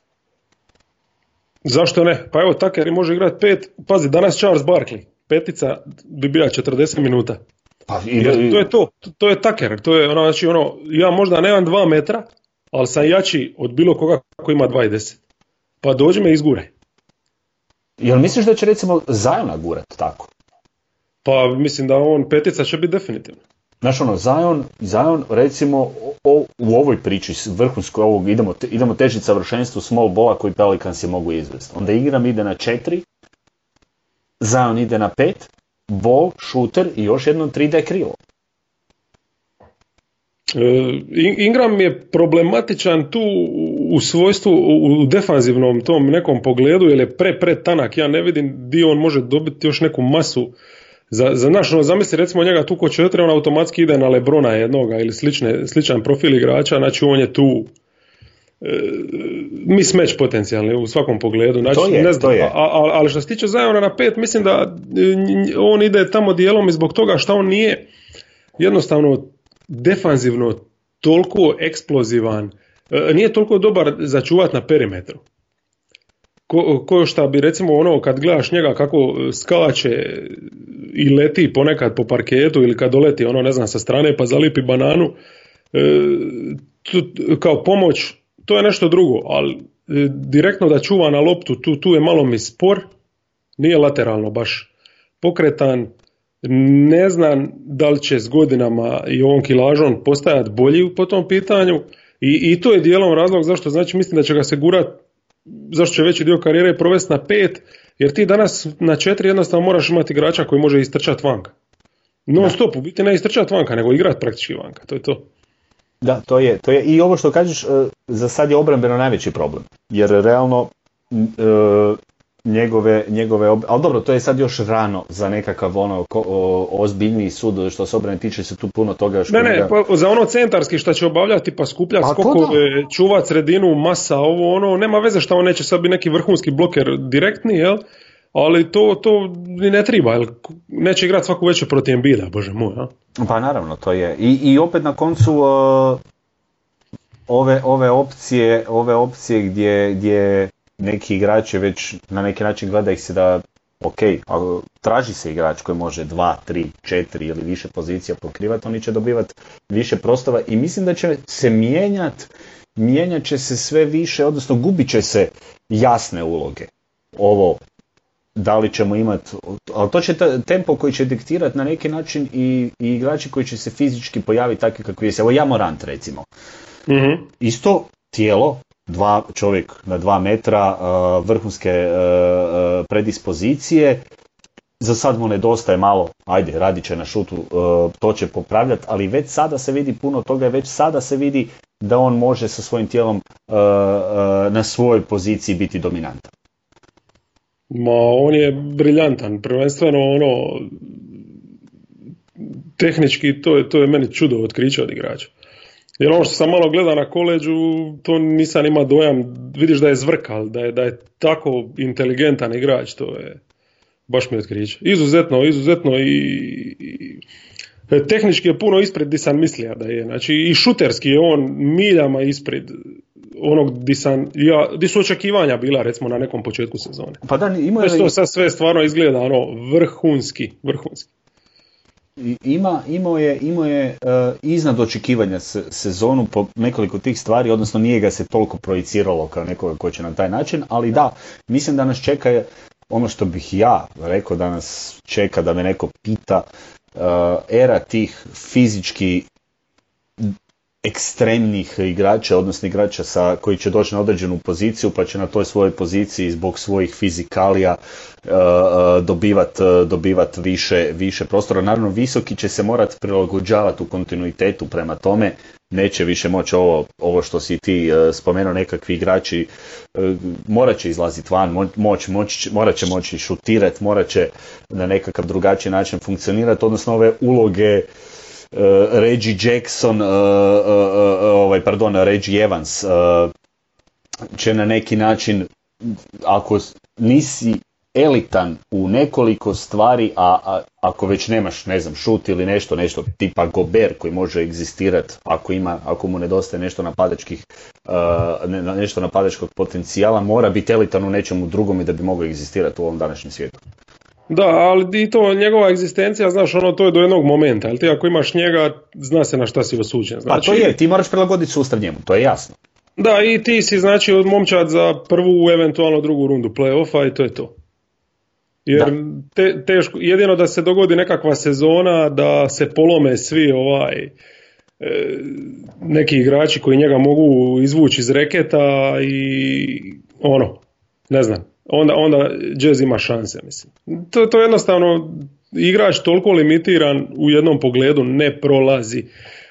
Zašto ne? Pa evo Taker može igrati pet. Pazi, danas Charles Barkley. Petica bi bila 40 minuta. Pa, i, to je to, to je taker, to je ono, znači ono, ja možda nemam dva metra, ali sam jači od bilo koga koji ima 2,10. Pa dođi me izgure. Jel misliš da će recimo Zajona gurat tako? Pa mislim da on petica će biti definitivno. Znaš ono, Zion, Zion recimo u ovoj priči vrhunskoj ovog idemo, te, idemo težiti savršenstvu small bola koji Pelicansi mogu izvesti. Onda igram ide na četiri, Zion ide na pet, ball, shooter i još jedno 3D krilo. E, Ingram je problematičan tu u svojstvu, u defanzivnom tom nekom pogledu, jer je pre, pre tanak. Ja ne vidim di on može dobiti još neku masu za, za naš, ono, zamisli recimo njega tu ko četiri, on automatski ide na Lebrona jednoga ili slične, sličan profil igrača, znači on je tu e, mi smeć potencijalni u svakom pogledu. Znači, to je, ne znam, to je. ali što se tiče Zajona na pet, mislim da e, on ide tamo dijelom i zbog toga što on nije jednostavno defanzivno toliko eksplozivan, e, nije toliko dobar za čuvat na perimetru. Ko, ko šta bi recimo ono kad gledaš njega kako skače i leti ponekad po parketu ili kad doleti ono ne znam sa strane pa zalipi bananu kao pomoć to je nešto drugo ali e, direktno da čuva na loptu tu, tu je malo mi spor nije lateralno baš pokretan ne znam da li će s godinama i ovom kilažom postajati bolji po tom pitanju i, i to je dijelom razlog zašto znači mislim da će ga se gurat zašto će veći dio karijere provesti na pet jer ti danas na četiri jednostavno moraš imati igrača koji može istrčati vanka. Non stop, u biti ne istrčati vanka, nego igrati praktički vanka, to je to. Da, to je, to je. I ovo što kažeš, e, za sad je obrambeno najveći problem. Jer realno e, njegove, njegove ali dobro, to je sad još rano za nekakav ono ozbiljniji sud što se obrane tiče se tu puno toga još Ne, ne, pa za ono centarski što će obavljati pa skupljati pa skokove, čuvat sredinu, masa, ovo ono, nema veze što on neće sad biti neki vrhunski bloker direktni, jel? Ali to, to ni ne treba, jel? Neće igrati svaku večer protiv Embida, bože moj, ja? Pa naravno, to je. I, i opet na koncu uh, ove, ove opcije, ove opcije gdje, gdje neki igrači već na neki način gleda ih se da ok, traži se igrač koji može dva, tri, četiri ili više pozicija pokrivati, oni će dobivati više prostora i mislim da će se mijenjati mijenjat će se sve više, odnosno gubit će se jasne uloge. Ovo, da li ćemo imati, ali to će tempo koji će diktirati na neki način i, i igrači koji će se fizički pojaviti takvi kakvi je. Evo ja Morant recimo. mm Isto tijelo, dva čovjek na dva metra, uh, vrhunske uh, uh, predispozicije. Za sad mu nedostaje malo, ajde, radit će na šutu, to će popravljati, ali već sada se vidi puno toga, već sada se vidi da on može sa svojim tijelom na svojoj poziciji biti dominantan. Ma, on je briljantan, prvenstveno ono, tehnički to je, to je meni čudo otkriće od igrača. Jer ono što sam malo gleda na koleđu, to nisam ima dojam, vidiš da je zvrkal, da je, da je tako inteligentan igrač, to je baš mi otkriće. Izuzetno, izuzetno i, i tehnički je puno ispred di sam mislio da je. Znači i šuterski je on miljama ispred onog di, sam, ja, di su očekivanja bila recimo na nekom početku sezone. Pa da, ima je... To sad sve stvarno izgleda ono vrhunski, vrhunski ima, imao je, imao je uh, iznad očekivanja sezonu po nekoliko tih stvari, odnosno nije ga se toliko projiciralo kao nekoga ko će na taj način, ali da, mislim da nas čeka ono što bih ja rekao da nas čeka da me neko pita, uh, era tih fizički ekstremnih igrača, odnosno igrača sa, koji će doći na određenu poziciju pa će na toj svojoj poziciji zbog svojih fizikalija uh, dobivati dobivat više, više prostora. Naravno, visoki će se morati prilagođavati u kontinuitetu prema tome, neće više moći ovo, ovo što si ti uh, spomenuo, nekakvi igrači morat će izlaziti van, moć, moć, morat će moći šutirati, morat će na nekakav drugačiji način funkcionirati, odnosno ove uloge Reggie Jackson, uh, ovaj, pardon, Reggie Evans će na neki način, ako nisi elitan u nekoliko stvari, a, a, ako već nemaš, ne znam, šut ili nešto, nešto tipa Gober koji može egzistirati ako, ima, ako mu nedostaje nešto napadačkih, uh, nešto napadačkog potencijala, mora biti elitan u nečemu drugom i da bi mogao egzistirati u ovom današnjem svijetu. Da, ali i to njegova egzistencija, znaš, ono to je do jednog momenta, ali ti ako imaš njega, zna se na šta si osuđen. Znači... Pa to je, ti moraš prilagoditi sustav njemu, to je jasno. Da, i ti si znači od momčad za prvu, eventualno drugu rundu play-offa i to je to. Jer te, teško, jedino da se dogodi nekakva sezona da se polome svi ovaj e, neki igrači koji njega mogu izvući iz reketa i ono, ne znam, onda, onda Jazz ima šanse, mislim. To, to jednostavno igrač toliko limitiran u jednom pogledu ne prolazi.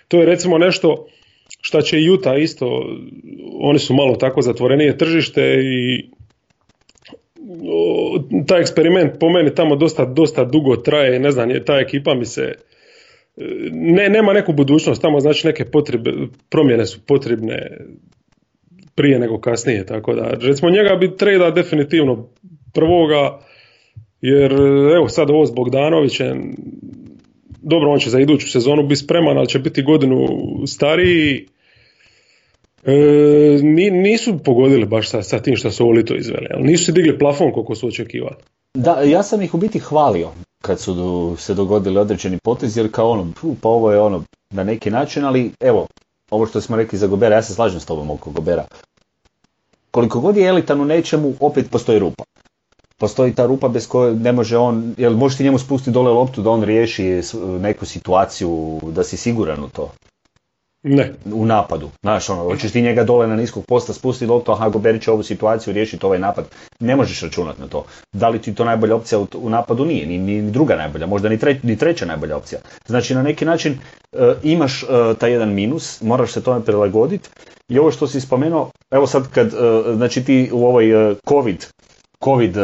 To je recimo nešto šta će Juta isto, oni su malo tako zatvorenije tržište i taj eksperiment po meni tamo dosta, dosta dugo traje, ne znam, ta ekipa mi se ne, nema neku budućnost, tamo znači neke potrebe, promjene su potrebne prije nego kasnije, tako da recimo njega bi treda definitivno prvoga, jer evo sad ovo s Bogdanovićem, dobro on će za iduću sezonu biti spreman, ali će biti godinu stariji, E, nisu pogodili baš sa, sa tim što su ovo lito izveli, ali nisu se digli plafon koliko su očekivali. Da, ja sam ih u biti hvalio kad su se dogodili određeni potezi, jer kao ono, pa ovo je ono na neki način, ali evo, ovo što smo rekli za Gobera, ja se slažem s tobom oko Gobera. Koliko god je elitan u nečemu, opet postoji rupa. Postoji ta rupa bez koje ne može on, jel možeš ti njemu spustiti dole loptu da on riješi neku situaciju, da si siguran u to? Ne. U napadu. Znaš, ono, hoćeš ti njega dole na niskog posta spustiti loptu, aha, Goberi će ovu situaciju riješiti ovaj napad. Ne možeš računati na to. Da li ti to najbolja opcija u, napadu? Nije, ni, ni druga najbolja, možda ni, ni treća najbolja opcija. Znači, na neki način e, imaš uh, taj jedan minus, moraš se tome prilagoditi. I ovo što si spomenuo, evo sad kad, uh, znači ti u ovoj COVID, COVID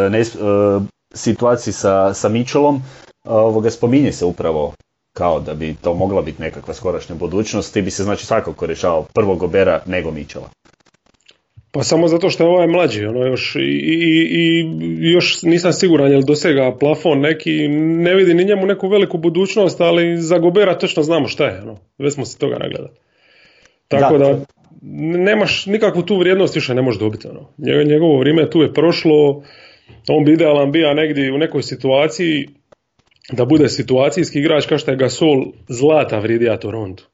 situaciji sa, sa Mitchellom, ovoga spominje se upravo kao da bi to mogla biti nekakva skorašnja budućnost, ti bi se znači svakako rješao prvog Gobera nego Mičela. Pa samo zato što je ovaj mlađi, ono još i, i, i još nisam siguran jel dosega plafon neki, ne vidi ni njemu neku veliku budućnost, ali za Gobera točno znamo šta je, ono, već smo se toga nagledali. Tako da, nemaš nikakvu tu vrijednost više ne možeš dobiti, ono. Njegovo vrijeme tu je prošlo, on bi idealan bio negdje u nekoj situaciji da bude situacijski igrač kao što je Gasol zlata vridija Toronto.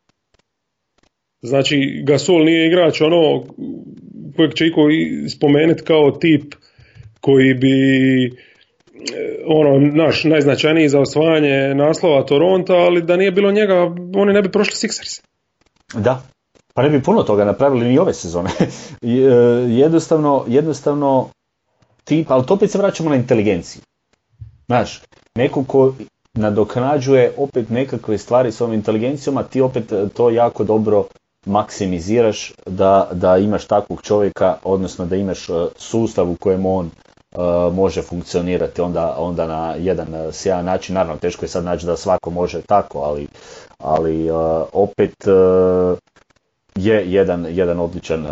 Znači Gasol nije igrač ono kojeg će iko spomenuti kao tip koji bi e, ono naš najznačajniji za osvajanje naslova Toronto, ali da nije bilo njega oni ne bi prošli Sixers. Da, pa ne bi puno toga napravili ni ove sezone. E, jednostavno, jednostavno tip, ali to opet se vraćamo na inteligenciju. Znaš, neko ko nadoknađuje opet nekakve stvari s ovom inteligencijom, a ti opet e, to jako dobro maksimiziraš da, da imaš takvog čovjeka, odnosno da imaš e, sustav u kojem on e, može funkcionirati onda, onda na jedan sjajan način. Naravno, teško je sad naći da svako može tako, ali, ali opet je jedan, jedan odličan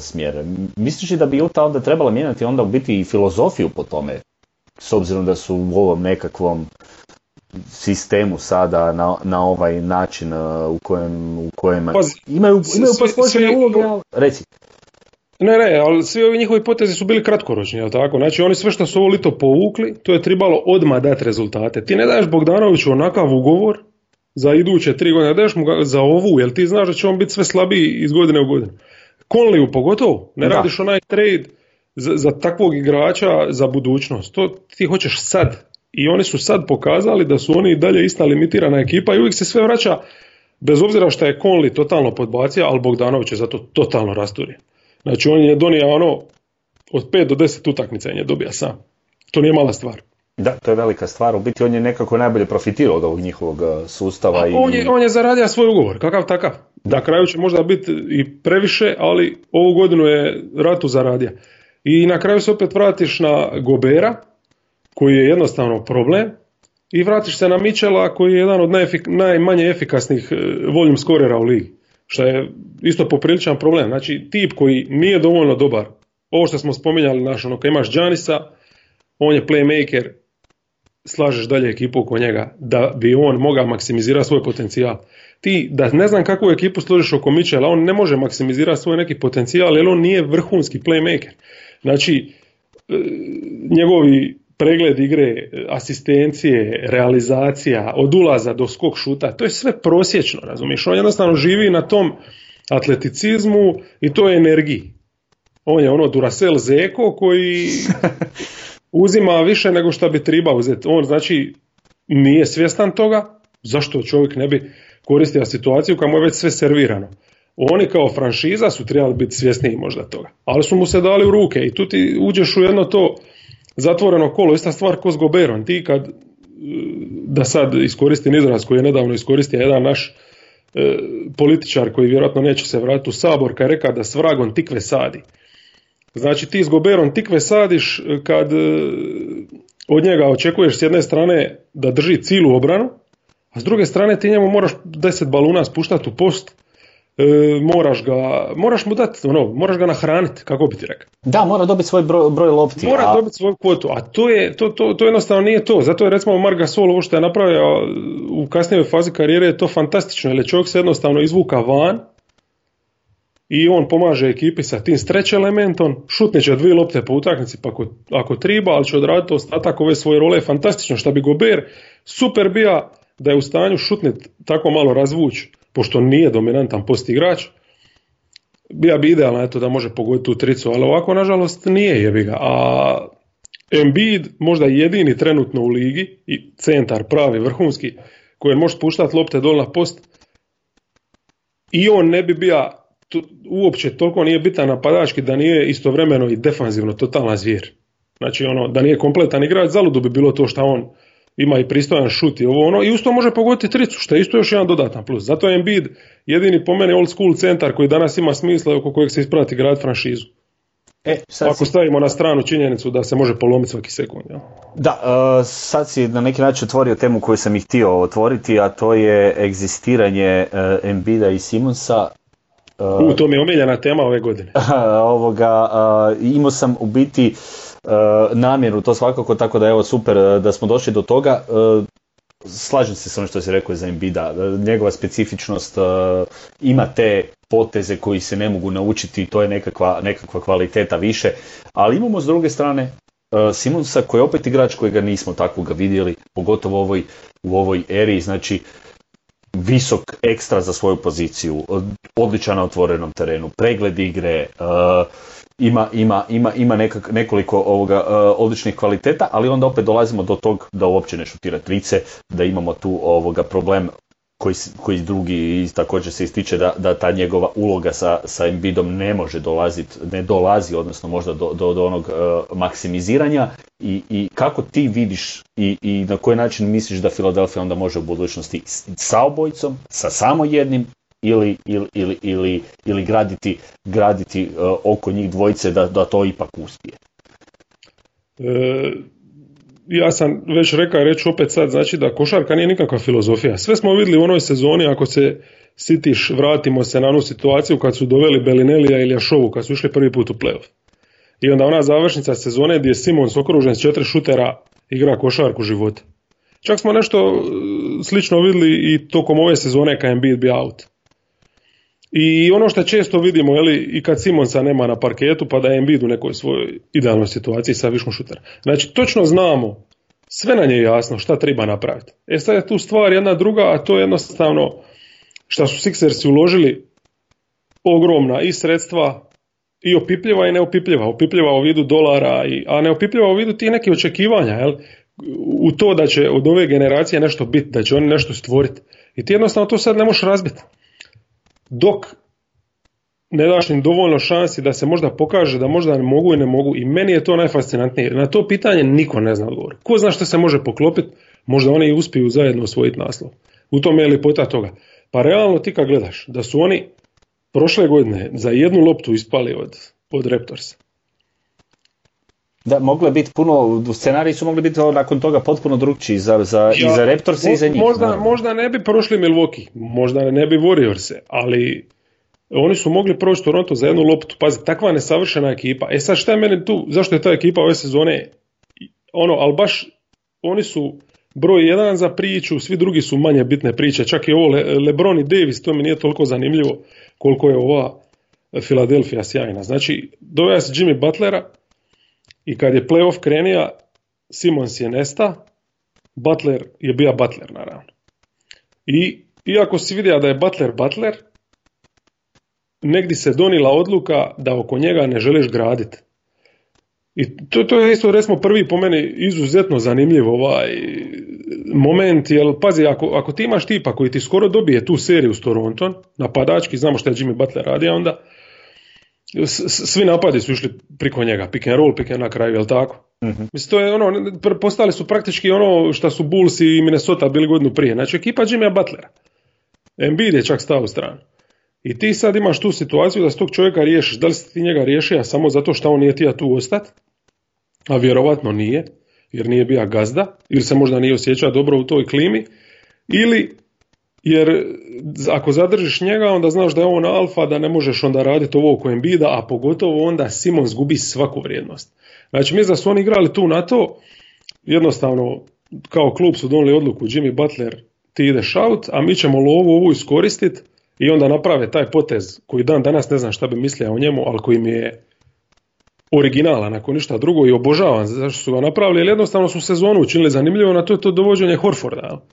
smjer. Misliš li da bi Utah onda trebala mijenjati onda u biti i filozofiju po tome, s obzirom da su u ovom nekakvom sistemu sada na, na ovaj način uh, u kojem, u kojem imaju, imaju pospođene uloge, reci. Ne, ne, ali svi ovi njihovi potezi su bili kratkoročni, jel tako? Znači oni sve što su ovo lito povukli, to je trebalo odmah dati rezultate. Ti ne daješ Bogdanoviću onakav ugovor za iduće tri godine, daješ mu za ovu, jel ti znaš da će on biti sve slabiji iz godine u godinu. Conleyu pogotovo, ne radiš onaj trade za, za takvog igrača za budućnost. To ti hoćeš sad, i oni su sad pokazali da su oni i dalje ista limitirana ekipa i uvijek se sve vraća bez obzira što je Conley totalno podbacio, ali Bogdanović je zato totalno rasturio. Znači on je donio ono od 5 do 10 utakmica je dobija sam. To nije mala stvar. Da, to je velika stvar. U biti on je nekako najbolje profitirao od ovog njihovog uh, sustava. I... On, je, on je zaradio svoj ugovor, kakav takav. Na kraju će možda biti i previše, ali ovu godinu je ratu zaradio. I na kraju se opet vratiš na Gobera, koji je jednostavno problem i vratiš se na Mičela koji je jedan od najmanje efikasnih e, voljum skorera u ligi. Što je isto popriličan problem. Znači tip koji nije dovoljno dobar. Ovo što smo spominjali, naš, ono, kad imaš Janisa, on je playmaker, slažeš dalje ekipu oko njega, da bi on mogao maksimizirati svoj potencijal. Ti, da ne znam kakvu ekipu složiš oko Mičela, on ne može maksimizirati svoj neki potencijal, jer on nije vrhunski playmaker. Znači, e, njegovi pregled igre, asistencije, realizacija, od ulaza do skok šuta, to je sve prosječno, razumiješ? On jednostavno živi na tom atleticizmu i to je energiji. On je ono Duracell Zeko koji uzima više nego što bi trebao uzeti. On znači nije svjestan toga, zašto čovjek ne bi koristio situaciju kad mu je već sve servirano. Oni kao franšiza su trebali biti svjesniji možda toga, ali su mu se dali u ruke i tu ti uđeš u jedno to zatvoreno kolo, ista stvar ko s Goberom, ti kad da sad iskoristim izraz koji je nedavno iskoristio jedan naš e, političar koji vjerojatno neće se vratiti u sabor, kad je rekao da s vragom tikve sadi. Znači ti s Goberom tikve sadiš kad e, od njega očekuješ s jedne strane da drži cilu obranu, a s druge strane ti njemu moraš deset baluna spuštati u post e, moraš ga, moraš mu dati, ono, moraš ga nahraniti, kako bi ti rekao. Da, mora dobiti svoj broj, broj lopti. Mora a... dobiti svoju kvotu, a to, je, to, to, to jednostavno nije to. Zato je recimo Marga Sol ovo što je napravio u kasnijoj fazi karijere je to fantastično, jer je čovjek se jednostavno izvuka van i on pomaže ekipi sa tim streć elementom, šutne će dvije lopte po utakmici pa ako, ako triba, ali će odraditi ostatak ove svoje role, fantastično, šta bi Gober super bija da je u stanju šutnit tako malo razvući pošto nije dominantan post igrač, bija bi idealno eto, da može pogoditi tu tricu, ali ovako nažalost nije jebi ga. A Embiid možda jedini trenutno u ligi i centar pravi vrhunski koji može spuštati lopte dol na post i on ne bi bio uopće toliko nije bitan napadački da nije istovremeno i defanzivno totalna zvijer. Znači ono da nije kompletan igrač, zaludu bi bilo to što on ima i pristojan šut i ovo ono i usto može pogoditi tricu, što je isto još jedan dodatan plus. Zato je Embiid jedini po meni old school centar koji danas ima smisla oko kojeg se isprati grad franšizu. E, sad Ako stavimo na stranu činjenicu da se može polomiti svaki sekund. Ja. Da, uh, sad si na neki način otvorio temu koju sam ih htio otvoriti, a to je egzistiranje uh, Embida i Simonsa. Uh, U, to mi je omiljena tema ove godine. ovoga, imao sam u biti E, namjeru to svakako, tako da evo super e, da smo došli do toga. E, slažem se s onim što si rekao za Embida, njegova specifičnost ima te poteze koji se ne mogu naučiti, to je nekakva, nekakva kvaliteta više, ali imamo s druge strane Simonsa koji je opet igrač kojega nismo takvoga vidjeli, pogotovo u ovoj, u ovoj eri, znači visok ekstra za svoju poziciju, odličan na otvorenom terenu, pregled igre, ima, ima, ima, ima nekak, nekoliko ovoga, uh, odličnih kvaliteta, ali onda opet dolazimo do tog da uopće ne šutira trice, da imamo tu ovoga problem koji, koji drugi također se ističe da, da ta njegova uloga sa, sa Embidom ne može dolaziti, ne dolazi, odnosno možda do, do, do onog uh, maksimiziranja. I, i kako ti vidiš i, i na koji način misliš da Filadelfija onda može u budućnosti sa obojicom, sa samo jednim ili, ili, ili, ili, ili graditi, graditi uh, oko njih dvojice da, da to ipak uspije? E, ja sam već rekao reću opet sad, znači da košarka nije nikakva filozofija. Sve smo vidjeli u onoj sezoni, ako se sitiš, vratimo se na onu situaciju kad su doveli Belinelija ili Jašovu, kad su išli prvi put u playoff. I onda ona završnica sezone gdje je Simons okružen s četiri šutera igra košarku života. Čak smo nešto e, slično vidjeli i tokom ove sezone kad je Embiid bio out. I ono što često vidimo, li i kad Simonsa nema na parketu, pa da je Embiid u nekoj svojoj idealnoj situaciji sa viškom šutera. Znači, točno znamo, sve na nje je jasno šta treba napraviti. E sad je tu stvar jedna druga, a to je jednostavno što su Sixersi uložili ogromna i sredstva i opipljiva i neopipljiva. Opipljiva u vidu dolara, i, a neopipljiva u vidu tih nekih očekivanja. Jel? U to da će od ove generacije nešto biti, da će oni nešto stvoriti. I ti jednostavno to sad ne možeš razbiti dok ne daš im dovoljno šansi da se možda pokaže da možda ne mogu i ne mogu i meni je to najfascinantnije. Na to pitanje niko ne zna odgovor. Ko zna što se može poklopiti, možda oni i uspiju zajedno osvojiti naslov. U tome je lipota toga. Pa realno ti kad gledaš da su oni prošle godine za jednu loptu ispali od, od Raptorsa. Da, moglo je biti puno, scenariji su mogli biti nakon toga potpuno drugčiji za, za, i za Raptors i za njih. Možda, možda ne bi prošli Milwaukee, možda ne bi Warriors, ali oni su mogli proći Toronto za jednu loptu. Pazi, takva nesavršena ekipa. E sad šta je meni tu, zašto je ta ekipa ove sezone, ono, ali baš oni su broj jedan za priču, svi drugi su manje bitne priče, čak i ovo Le, Lebron i Davis, to mi nije toliko zanimljivo koliko je ova Philadelphia sjajna. Znači, doveja se Jimmy Butlera, i kad je playoff krenija, Simons je nesta, Butler je bio Butler naravno. I iako si vidio da je Butler Butler, negdje se donila odluka da oko njega ne želiš graditi. I to, to je isto recimo prvi po meni izuzetno zanimljiv ovaj moment, jer pazi, ako, ako ti imaš tipa koji ti skoro dobije tu seriju s Toronton, napadački, znamo što je Jimmy Butler radio onda, svi napadi su išli priko njega, pick and roll, pick and na kraju, jel tako? mm Mislim, to je ono, postali su praktički ono što su Bulls i Minnesota bili godinu prije. Znači, ekipa Jimmy Butlera. Embiid je čak stao u stranu. I ti sad imaš tu situaciju da s tog čovjeka riješiš. Da li si ti njega riješio samo zato što on nije tija tu ostat? A vjerovatno nije, jer nije bio gazda, ili se možda nije osjećao dobro u toj klimi, ili jer ako zadržiš njega onda znaš da je on alfa, da ne možeš onda raditi ovo oko Embida, a pogotovo onda Simon zgubi svaku vrijednost. Znači mi da su oni igrali tu na to, jednostavno kao klub su donijeli odluku Jimmy Butler ti ideš out, a mi ćemo lovu ovu iskoristiti i onda naprave taj potez koji dan danas ne znam šta bi mislio o njemu, ali koji mi je originalan ako ništa drugo i obožavam zašto su ga napravili, jer jednostavno su sezonu učinili zanimljivo, na to je to dovođenje Horforda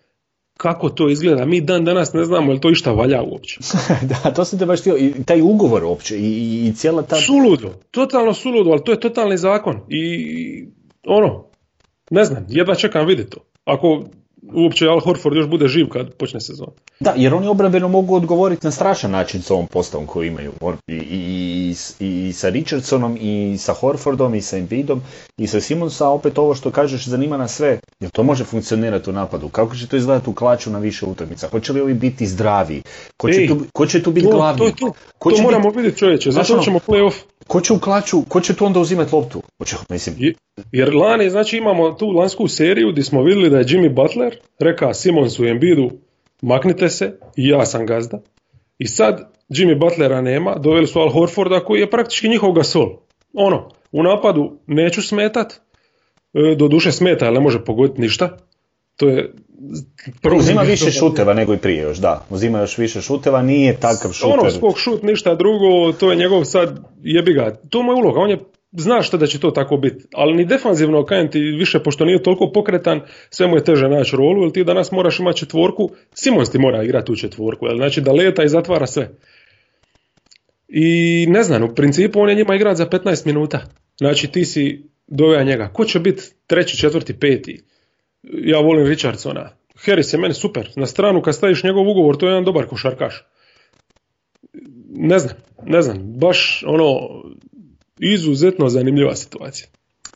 kako to izgleda. Mi dan danas ne znamo li to išta valja uopće. da, to sam te baš htio, i taj ugovor uopće i, i cijela ta... Suludo, totalno suludo, ali to je totalni zakon i ono, ne znam, jedva čekam vidjeti to. Ako uopće Al Horford još bude živ kad počne sezon. Da, jer oni obrambeno mogu odgovoriti na strašan način s ovom postavom koju imaju. I, i, i, sa Richardsonom, i sa Horfordom, i sa Embiidom, i sa Simonsa, opet ovo što kažeš zanima nas sve. Jer to može funkcionirati u napadu. Kako će to izgledati u klaču na više utakmica? Hoće li ovi biti zdravi? Ko će, tu, ko će tu biti glavni? To, to, to moramo vidjeti čovječe, zato ono, ćemo play-off. Ko će u klaču, ko će tu onda uzimati loptu? Hoće, mislim. Jer lani, znači imamo tu lansku seriju gdje smo vidjeli da je Jimmy Butler reka Simonsu i Embiidu maknite se ja sam gazda. I sad Jimmy Butlera nema, doveli su Al Horforda koji je praktički njihov gasol. Ono, u napadu neću smetat, e, do duše smeta, ali ne može pogoditi ništa. To je Uzima više šuteva nego i prije još, da. Uzima još više šuteva, nije takav ono, šuter. Ono, skok šut, ništa drugo, to je njegov sad, jebi ga. To mu je uloga, on je zna što da će to tako biti, ali ni defanzivno kajem ti više, pošto nije toliko pokretan, sve mu je teže naći rolu, jer ti danas moraš imati četvorku, Simons ti mora igrati u četvorku, jel? znači da leta i zatvara sve. I ne znam, u principu on je njima igrat za 15 minuta, znači ti si doveo njega, ko će biti treći, četvrti, peti, ja volim Richardsona, Harris je meni super, na stranu kad staviš njegov ugovor, to je jedan dobar košarkaš. Ne znam, ne znam, baš ono, izuzetno zanimljiva situacija.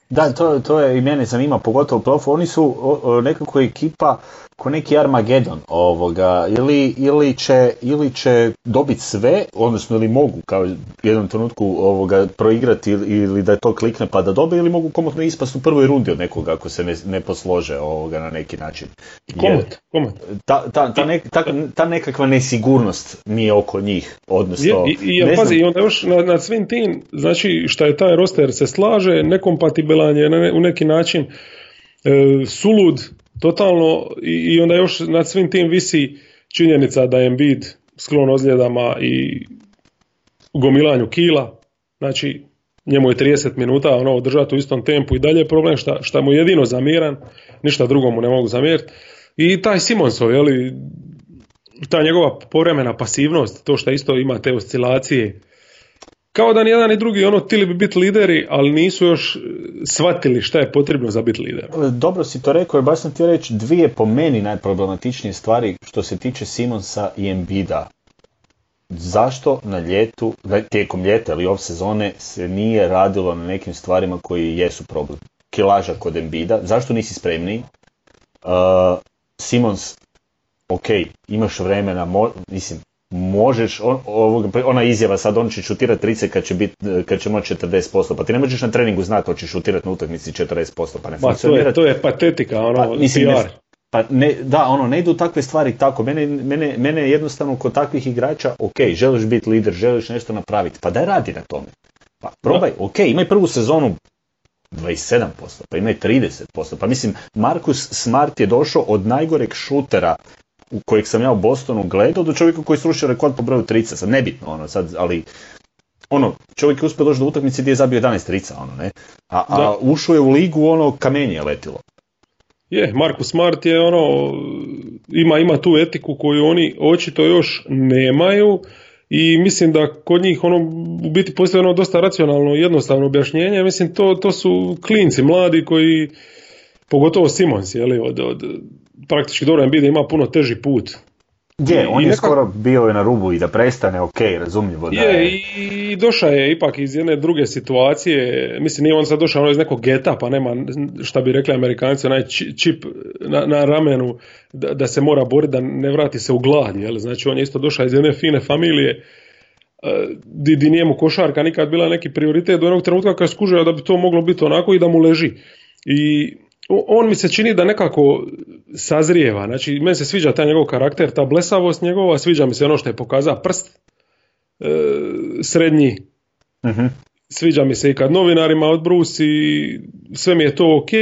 Da, to, to je i mene zanima, pogotovo prof. Oni su nekako ekipa ko neki Armagedon ovoga, ili, ili, će, ili će dobiti sve, odnosno ili mogu kao jednom trenutku ovoga, proigrati ili, da je to klikne pa da dobe, ili mogu komotno ispast u prvoj rundi od nekoga ako se ne, ne poslože ovoga na neki način. Komot, komot. Ta, ta, ta, ta, ta, nekakva nesigurnost nije oko njih, odnosno... I, i, ja, pazi, i onda još na, na svim tim, znači šta je taj roster se slaže, nekompatibilan je u neki način, e, sulud, totalno i, onda još nad svim tim visi činjenica da je Embiid sklon ozljedama i gomilanju kila, znači njemu je 30 minuta ono održati u istom tempu i dalje je problem šta, šta mu jedino zamiran, ništa drugo mu ne mogu zamjeriti. I taj Simonsov, li ta njegova povremena pasivnost, to što isto ima te oscilacije, kao da ni jedan ni drugi ono tili bi biti lideri, ali nisu još e, shvatili šta je potrebno za biti lider. Dobro si to rekao, baš sam ti reći dvije po meni najproblematičnije stvari što se tiče Simonsa i Embida. Zašto na ljetu, tijekom ljeta ili off sezone se nije radilo na nekim stvarima koji jesu problem? Kilaža kod Embida, zašto nisi spremniji? Uh, Simons, ok, imaš vremena, mislim, možeš, on, ona izjava sad on će šutirati 30 kad će, bit, kad će moći 40%, pa ti ne možeš na treningu znati hoće šutirati na utakmici 40%, pa ne funkcionira. To je, to je patetika, ono, pa, mislim, PR. pa ne, da, ono, ne idu takve stvari tako, mene, mene, mene jednostavno kod takvih igrača, ok, želiš biti lider, želiš nešto napraviti, pa daj radi na tome. Pa probaj, da. ok, imaj prvu sezonu 27%, pa imaj 30%, pa mislim, Markus Smart je došao od najgoreg šutera u kojeg sam ja u Bostonu gledao do čovjeka koji srušio rekord po broju trica, sad nebitno ono, sad, ali ono, čovjek je uspio doći do utakmice gdje je zabio 11 trica, ono, ne? A, a ušao je u ligu, ono, kamenje je letilo. Je, Marko Smart je ono, ima, ima tu etiku koju oni očito još nemaju i mislim da kod njih ono u biti postoji ono dosta racionalno jednostavno objašnjenje, mislim to, to su klinci mladi koji pogotovo Simons je li od, od praktički dobro da ima puno teži put je, on je skoro bio na rubu i da prestane, ok, razumljivo. Da je, je, i došao je ipak iz jedne druge situacije, mislim nije on sad došao ono iz nekog geta, pa nema, šta bi rekli amerikanci, onaj čip na, na ramenu da, da, se mora boriti, da ne vrati se u glad, jel? znači on je isto došao iz jedne fine familije, e, di, di nije mu košarka nikad bila neki prioritet do onog trenutka kad skužio da bi to moglo biti onako i da mu leži. I on mi se čini da nekako sazrijeva, znači meni se sviđa taj njegov karakter, ta blesavost njegova, sviđa mi se ono što je pokazao prst e, srednji, uh sviđa mi se i kad novinarima odbrusi, sve mi je to ok,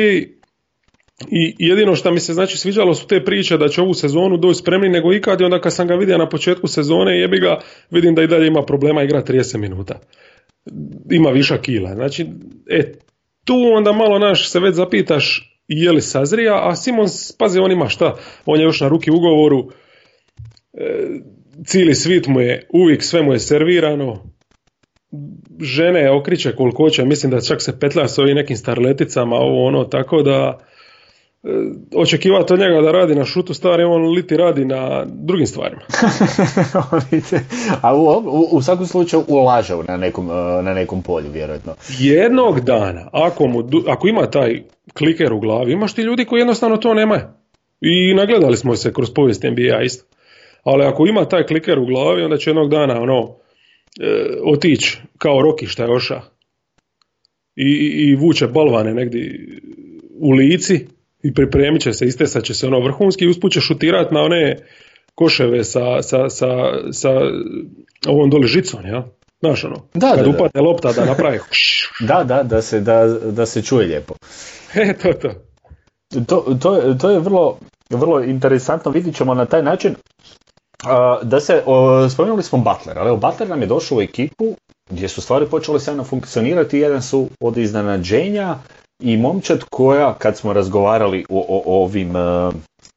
i jedino što mi se znači sviđalo su te priče da će ovu sezonu doći spremni nego ikad i onda kad sam ga vidio na početku sezone jebi ga vidim da i dalje ima problema igra 30 minuta. Ima viša kila. Znači, e, tu onda malo naš se već zapitaš je li sazrija, a Simons, pazi, on ima šta, on je još na ruki ugovoru, e, cijeli svit mu je, uvijek sve mu je servirano, žene okriće koliko će, mislim da čak se petlja s ovim nekim starleticama, ovo ono, tako da očekivati od njega da radi na šutu stvari, on liti radi na drugim stvarima. A u, u, u, svakom slučaju ulaže na nekom, e, na nekom polju, vjerojatno. Jednog dana, ako, mu, ako ima taj kliker u glavi. Imaš ti ljudi koji jednostavno to nemaju. I nagledali smo se kroz povijest NBA isto. Ali ako ima taj kliker u glavi, onda će jednog dana ono, e, otići kao Roki šta je oša. I, i, vuče balvane negdje u lici i pripremit će se, istesat će se ono vrhunski i usput će šutirat na one koševe sa, sa, sa, sa ovom doli žicom, ja? Znaš ono, da, kad da, upadne lopta da napravi. da, da, da se, da, da se čuje lijepo. E, to, to. To, to, to je vrlo, vrlo interesantno, vidit ćemo na taj način da se, spomenuli smo Butler, ali Butler nam je došao u ekipu gdje su stvari počele sjajno funkcionirati, jedan su od iznenađenja i momčad koja, kad smo razgovarali o, o, ovim uh,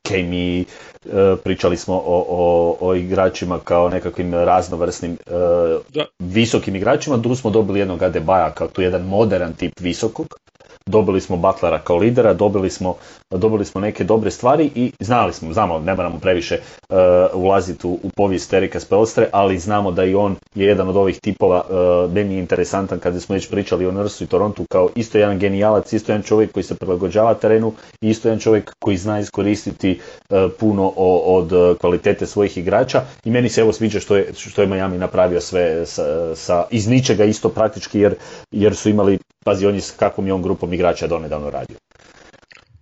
kemiji, uh, pričali smo o, o, o, igračima kao nekakvim raznovrsnim uh, visokim igračima, tu smo dobili jednog Adebaja kao tu jedan modern tip visokog, dobili smo Butlera kao lidera, dobili smo, dobili smo neke dobre stvari i znali smo, znamo, ne moramo previše uh, ulaziti u, u povijest Erika Spelstre, ali znamo da i on je jedan od ovih tipova, uh, meni je interesantan kada smo već pričali o Nursu i Torontu kao isto jedan genijalac, isto jedan čovjek koji se prilagođava terenu i isto jedan čovjek koji zna iskoristiti uh, puno od kvalitete svojih igrača i meni se evo sviđa što je, što je Miami napravio sve sa, sa iz ničega isto praktički jer, jer su imali Pazi, on je s kakvom je on grupom igrača donedavno radio.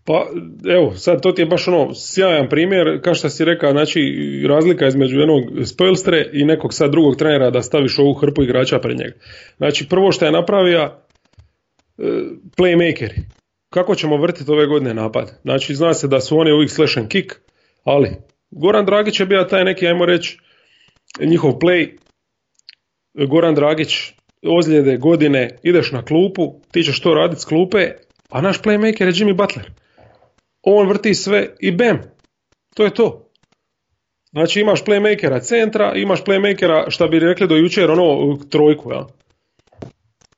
Pa evo, sad to ti je baš ono sjajan primjer, kao što si rekao, znači razlika između jednog Spoilstre i nekog sad drugog trenera da staviš ovu hrpu igrača pred njega. Znači prvo što je napravio e, playmakeri. Kako ćemo vrtiti ove godine napad? Znači zna se da su oni uvijek slash and kick, ali Goran Dragić je bio taj neki, ajmo reći, njihov play. Goran Dragić ozljede, godine, ideš na klupu, ti ćeš to raditi s klupe, a naš playmaker je Jimmy Butler. On vrti sve i bam, to je to. Znači imaš playmakera centra, imaš playmakera, šta bi rekli do jučer, ono, trojku, ja.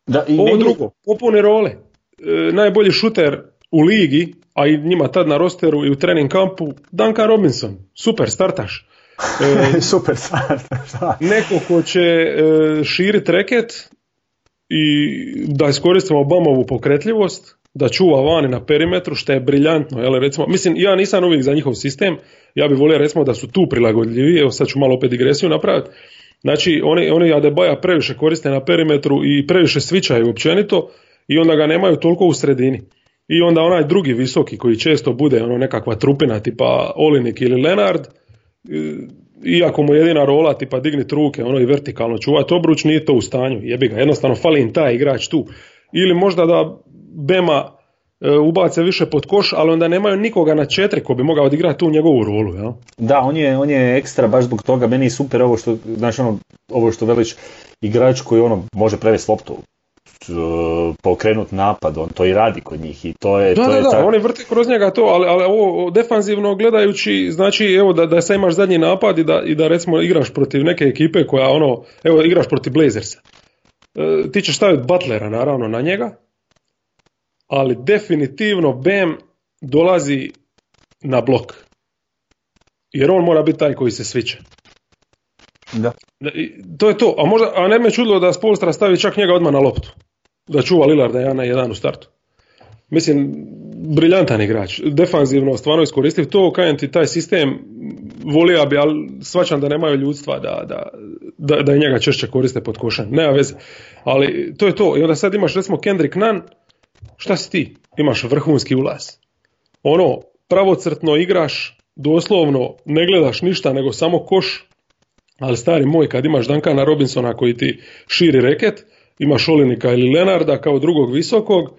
Da, i Ovo drugo, popune role. E, najbolji šuter u ligi, a i njima tad na rosteru i u trening kampu, Duncan Robinson, super startaš. E, super startaš, Neko ko će e, širiti reket, i da iskoristimo Obamovu pokretljivost, da čuva vani na perimetru, što je briljantno. Jel, recimo, mislim, ja nisam uvijek za njihov sistem, ja bih volio recimo da su tu prilagodljivi, evo sad ću malo opet digresiju napraviti. Znači, oni, oni Adebaja previše koriste na perimetru i previše svičaju općenito i onda ga nemaju toliko u sredini. I onda onaj drugi visoki koji često bude ono nekakva trupina tipa Olinik ili Lenard, iako mu jedina rola tipa dignit ruke ono i vertikalno čuvati obruč nije to u stanju jebi ga jednostavno fali im taj igrač tu ili možda da Bema e, ubace više pod koš, ali onda nemaju nikoga na četiri ko bi mogao odigrati tu njegovu rolu. Jel? Da, on je, on je ekstra baš zbog toga, meni je super ovo što, znaš, ono, ovo što veliš igrač koji ono može prevesti loptu pokrenut napad, on to i radi kod njih i to je... Da, to da, je da, tak- oni vrti kroz njega to, ali, ali ovo defanzivno gledajući, znači evo da, da sad imaš zadnji napad i da, i da recimo igraš protiv neke ekipe koja ono, evo igraš protiv Blazersa. E, ti ćeš staviti Butlera naravno na njega, ali definitivno Bam dolazi na blok. Jer on mora biti taj koji se sviće. Da. To je to, a možda, a ne me čudilo da Spolstra stavi čak njega odmah na loptu. Da čuva Lillarda jedan na jedan u startu. Mislim, briljantan igrač, defanzivno stvarno iskoristiv to, kajem ti taj sistem, volio bi, ali svačam da nemaju ljudstva da, da, da, da njega češće koriste pod košem, nema veze. Ali to je to, i onda sad imaš recimo Kendrick Nunn, šta si ti? Imaš vrhunski ulaz. Ono, pravocrtno igraš, doslovno ne gledaš ništa nego samo koš, ali stari moj, kad imaš Dankana Robinsona koji ti širi reket, imaš Olinika ili Lenarda kao drugog visokog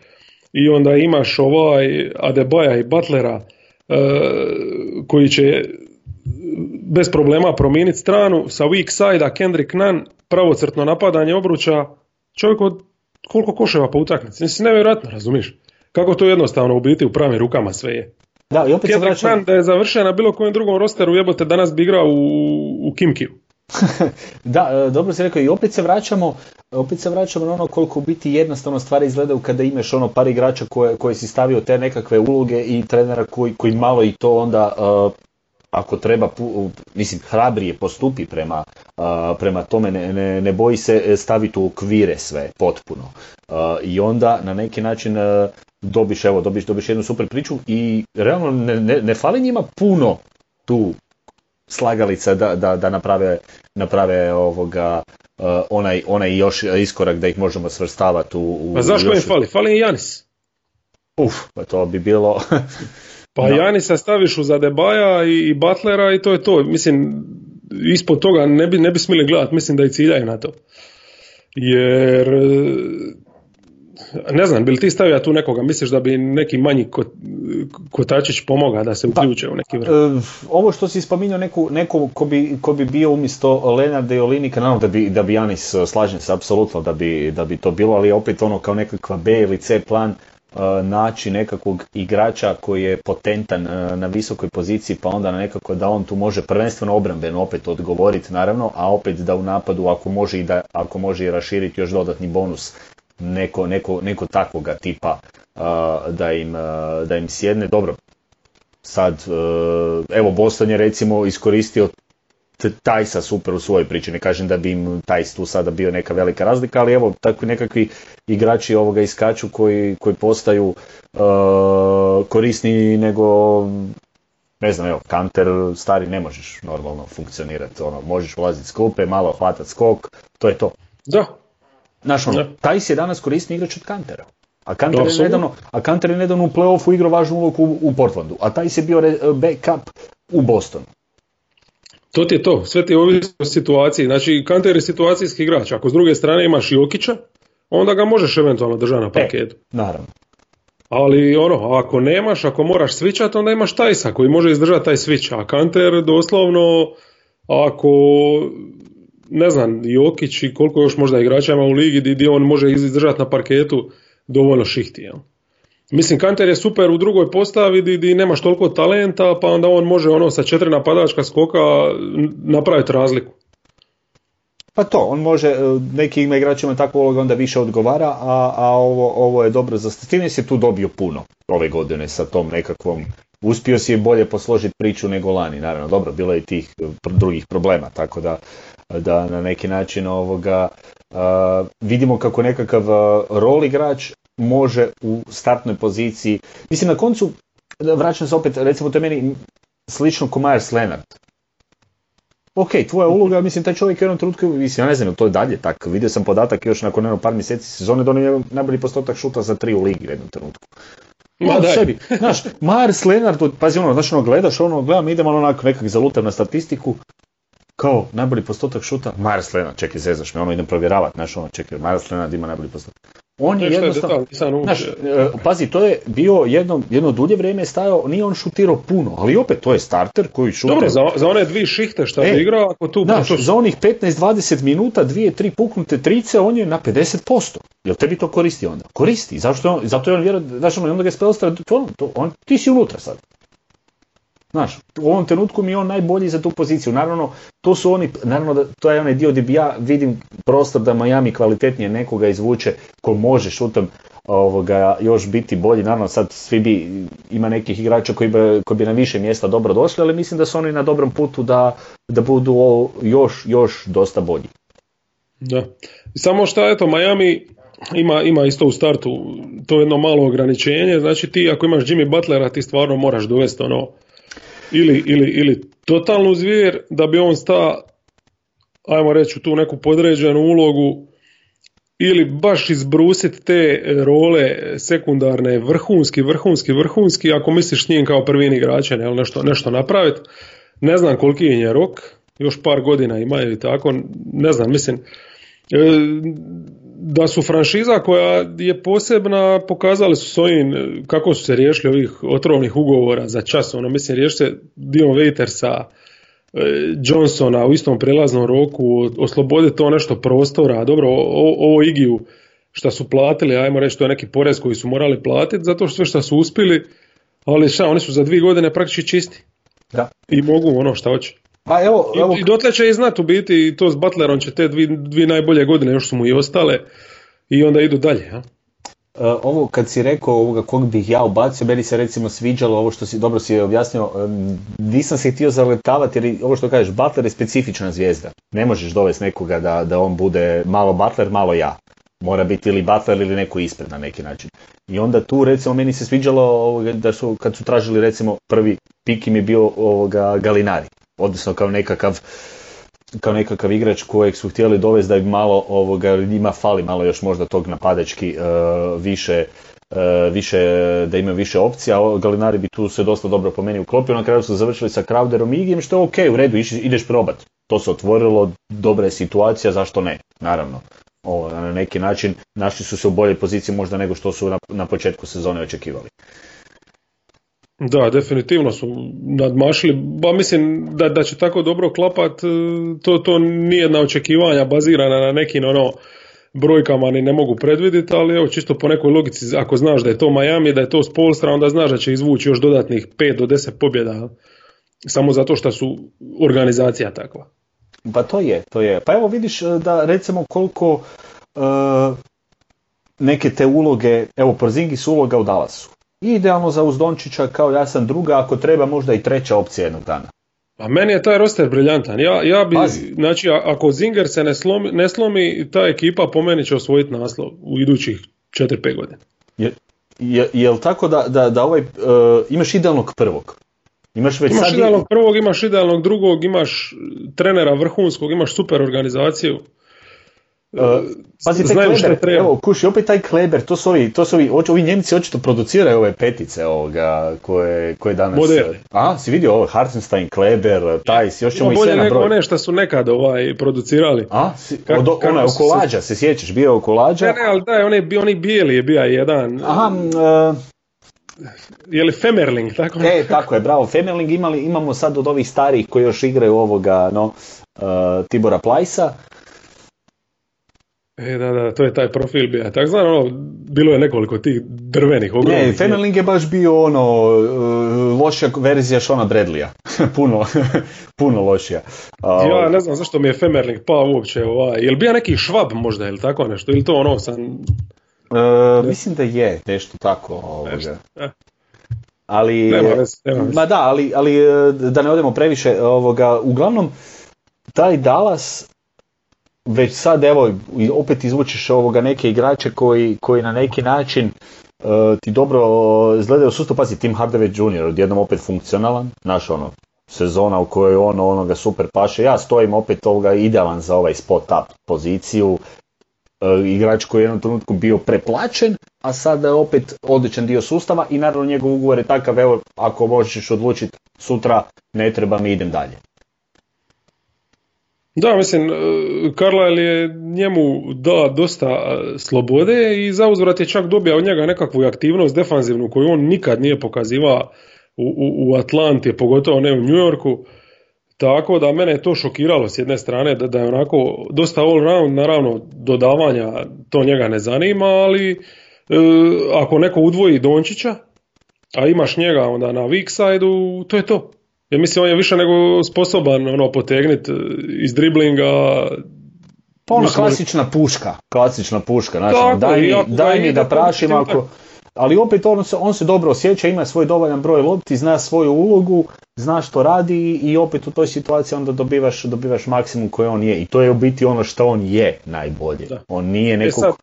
i onda imaš ovaj Adebaja i Butlera e, koji će bez problema promijeniti stranu sa weak side Kendrick Nunn, pravocrtno napadanje obruča, čovjek od koliko koševa po utakmici, mislim nevjerojatno, razumiješ? Kako to jednostavno u biti u pravim rukama sve je. Da, i opet se Kendrick vraćam... Nunn da je završio na bilo kojem drugom rosteru, jebote, danas bi igrao u, u Kimkiju. Da, e, dobro si rekao i opet se vraćamo, opet se vraćamo na ono koliko biti jednostavno stvari izgledaju kada imaš ono par igrača koje, koje si stavio te nekakve uloge i trenera koji, koji malo i to onda e, ako treba, mislim, hrabrije postupi prema, a, prema tome, ne, ne, ne boji se staviti u okvire sve potpuno. A, I onda na neki način a, dobiš, evo, dobiš, dobiš jednu super priču i realno ne, ne, ne fali njima puno tu slagalica da, da, da naprave, naprave ovoga, a, onaj, onaj još iskorak da ih možemo svrstavati u... u Pa znaš ko im još- fali? Fali im Janis. Uf, pa to bi bilo... Pa Da. Janisa staviš uz Adebaja i, i Butlera i to je to. Mislim, ispod toga ne bi, ne bi smjeli gledati, mislim da i ciljaju na to. Jer, ne znam, bi li ti stavio tu nekoga, misliš da bi neki manji kot, kotačić pomogao da se uključe u neki vrh? E, ovo što si spominjao neku, neko ko bi, ko bi bio umjesto Lenarda i Olinika, naravno da bi, da bi Janis, e, slažem se apsolutno da bi, da bi to bilo, ali opet ono kao nekakva B ili C plan e, naći nekakvog igrača koji je potentan na visokoj poziciji, pa onda nekako da on tu može prvenstveno obrambeno opet odgovoriti naravno, a opet da u napadu ako može i da ako može i raširiti još dodatni bonus neko, neko, neko takvoga tipa da im, da im sjedne. Dobro, sad, e, evo Boston je recimo iskoristio Tajsa super u svojoj priči, ne kažem da bi im Tajs tu sada bio neka velika razlika, ali evo takvi nekakvi igrači ovoga iskaču koji, koji postaju e, korisniji nego ne znam, evo, kanter stari ne možeš normalno funkcionirati, ono, možeš ulaziti s klupe, malo hvatat skok, to je to. Da, Znaš, ono, Da. Tajs je danas korisni igrač od kantera. A Kanter, je nedavno, a Kanter je nedavno u playoffu igrao važnu ulogu u, u Portlandu, a Tajs je bio re- backup u Bostonu. to ti je to. Sve ti ovisi o situaciji. Znači, Kanter je situacijski igrač. Ako s druge strane imaš Jokića, onda ga možeš eventualno držati na parketu. Naravno. Ali ono, ako nemaš, ako moraš svičat, onda imaš Tajsa koji može izdržati taj svič. A Kanter doslovno, ako ne znam, Jokić i koliko još možda igrača ima u ligi di on može izdržati na parketu dovoljno šihti. Jel? Mislim, Kanter je super u drugoj postavi di nemaš toliko talenta, pa onda on može ono sa četiri napadačka skoka napraviti razliku. Pa to, on može, e, nekim igračima takva uloga onda više odgovara, a, a ovo, ovo je dobro za je tu dobio puno ove godine sa tom nekakvom, uspio si je bolje posložiti priču nego lani, naravno, dobro, bilo je i tih e, drugih problema, tako da, da na neki način ovoga, vidimo kako nekakav rol igrač može u startnoj poziciji, mislim na koncu, da vraćam se opet, recimo to je meni slično ko Myers Leonard, ok, tvoja uloga, mislim, taj čovjek u jednom trenutku, mislim, ja ne znam, to je dalje tako, vidio sam podatak još nakon jedno par mjeseci sezone, donio je najbolji postotak šuta za tri u ligi u jednom trenutku. Ma daj. sebi, znaš, Mars Lenard, od- pazi ono, znaš ono, gledaš ono, gledam, idem ono onako nekak zalutam na statistiku, kao najbolji postotak šuta, Mars Lenard, čekaj, zezaš me, ono idem provjeravat, znaš ono, čekaj, Mars Lenard ima najbolji postotak. On je jednostavno, znaš, e, pazi, to je bio jedno, jedno dulje vrijeme stajao, nije on šutirao puno, ali opet to je starter koji šutira. Dobro, za, za one dvije šihte što je igrao, ako tu... Znaš, za onih 15-20 minuta, dvije, tri puknute trice, on je na 50%. Jel tebi to koristi onda? Koristi, zašto on, zato je on vjerojatno, znaš, ono, onda ga je to, to, on, ti si unutra sad. Znaš, u ovom trenutku mi je on najbolji za tu poziciju. Naravno, to su oni, naravno da to je onaj dio gdje bi ja vidim prostor da Miami kvalitetnije nekoga izvuče ko može šutom ovoga, još biti bolji. Naravno sad svi bi, ima nekih igrača koji bi, koji bi na više mjesta dobro došli, ali mislim da su oni na dobrom putu da, da budu još, još dosta bolji. Da. Samo što eto, Miami ima, ima isto u startu to jedno malo ograničenje, znači ti ako imaš Jimmy Butlera ti stvarno moraš dovesti ono ili, ili, ili totalnu zvijer da bi on sta, ajmo reći, tu neku podređenu ulogu ili baš izbrusiti te role sekundarne vrhunski, vrhunski, vrhunski, ako misliš s njim kao prvin igrača ne, nešto, nešto napraviti. Ne znam koliki je rok, još par godina imaju i tako, ne znam, mislim, e, da su franšiza koja je posebna, pokazali su s ovim kako su se riješili ovih otrovnih ugovora za čas, ono mislim riješili se Dion Waitersa, e, Johnsona u istom prelaznom roku, osloboditi to nešto prostora, dobro, ovo Igiju što su platili, ajmo reći to je neki porez koji su morali platiti, zato što sve što su uspjeli, ali šta, oni su za dvije godine praktički čisti. Da. I mogu ono šta hoće. Pa evo, evo... I, dotle će i znati u biti i to s Butlerom će te dvije, dvije najbolje godine još su mu i ostale i onda idu dalje. Ja? Uh, ovo kad si rekao ovoga kog bih ja ubacio, meni se recimo sviđalo ovo što si dobro si objasnio, um, nisam se htio zaletavati jer ovo što kažeš, Butler je specifična zvijezda. Ne možeš dovesti nekoga da, da on bude malo Butler, malo ja. Mora biti ili Butler ili neko ispred na neki način. I onda tu recimo meni se sviđalo ovoga, da su kad su tražili recimo prvi pik im je bio ovoga Galinari odnosno kao nekakav kao nekakav igrač kojeg su htjeli dovesti da bi malo ovoga, njima fali malo još možda tog napadački uh, više uh, više, da ima više opcija, Galinari bi tu se dosta dobro po meni uklopio, na kraju su završili sa Crowderom i Igim, što je ok, u redu, ideš probat. To se otvorilo, dobra je situacija, zašto ne, naravno. Ovo, na neki način našli su se u boljoj poziciji možda nego što su na, na početku sezone očekivali. Da, definitivno su nadmašili, ba mislim da, da će tako dobro klapat, e, to, to nije jedna očekivanja bazirana na nekim ono brojkama ni ne mogu predvidjeti, ali evo čisto po nekoj logici, ako znaš da je to Miami, da je to Spolstra, onda znaš da će izvući još dodatnih 5 do 10 pobjeda, samo zato što su organizacija takva. Pa to je, to je. Pa evo vidiš e, da recimo koliko uh, neke te uloge, evo Porzingis uloga u Dallasu idealno za Uzdončića kao ja sam druga, ako treba možda i treća opcija jednog dana. A meni je taj roster briljantan. Ja, ja bi, znači, ako Zinger se ne slomi, ne slomi, ta ekipa po meni će osvojiti naslov u idućih 4-5 godina. Je, je, je tako da, da, da ovaj, uh, imaš idealnog prvog? Imaš, već imaš idealnog prvog, imaš idealnog drugog, imaš trenera vrhunskog, imaš super organizaciju. Uh, Pazi, Kleber, evo, kuši, opet taj Kleber, to su ovi, to su ovi, ovi Njemci očito produciraju ove petice ovoga, koje, koje danas... Modeli. A, si vidio ovo, Hartenstein, Kleber, Tajs, još ćemo i sve nego one što su nekad ovaj, producirali. A, si, Kak, od, ona je okolađa, se... se sjećaš, bio je okolađa? Ne, ne, ali da, oni, oni bijeli je bio jedan... Aha, uh, je li Femerling, tako? E, tako je, bravo, Femerling imali, imamo sad od ovih starih koji još igraju ovoga, no, uh, Tibora Plajsa, E, da, da, to je taj profil bio. Tako znam, ono, bilo je nekoliko tih drvenih ogromnih. Ne, Fenerling je baš bio ono, e, lošija verzija Shona Bradleya. puno, puno lošija. ja ne znam zašto mi je Femerling pa uopće ovaj, je li bio neki švab možda ili tako nešto, ili to ono sam... Uh, mislim da je nešto tako. Ovoga. E. Ali, nema nema ma da, ali, ali da ne odemo previše, ovoga, uglavnom, taj Dallas već sad evo opet izvučeš ovoga neke igrače koji, koji na neki način uh, ti dobro izgledaju sustav, pazi Tim Hardaway Jr. odjednom opet funkcionalan, znaš ono, sezona u kojoj ono onoga super paše, ja stojim opet ovoga idealan za ovaj spot up poziciju, uh, igrač koji je u jednom trenutku bio preplaćen, a sada je opet odličan dio sustava i naravno njegov ugovor je takav, evo ako možeš odlučiti sutra ne treba mi idem dalje. Da, mislim, Carlisle je njemu da dosta slobode i za uzvrat je čak dobio od njega nekakvu aktivnost defanzivnu koju on nikad nije pokazivao u, u, u Atlanti, pogotovo ne u New Yorku. Tako da mene je to šokiralo s jedne strane da, da je onako dosta all round, naravno dodavanja to njega ne zanima, ali e, ako neko udvoji Dončića, a imaš njega onda na weak side to je to. Ja mislim on je više nego sposoban ono potegnit e, iz driblinga. Pa ono klasična puška, klasična puška, znači daj mi, daj mi da prašim ako, ali opet on se, on se dobro osjeća, ima svoj dovoljan broj lopti, zna svoju ulogu, zna što radi i opet u toj situaciji onda dobivaš, dobivaš maksimum koji on je. I to je u biti ono što on je najbolje. On nije e nekog...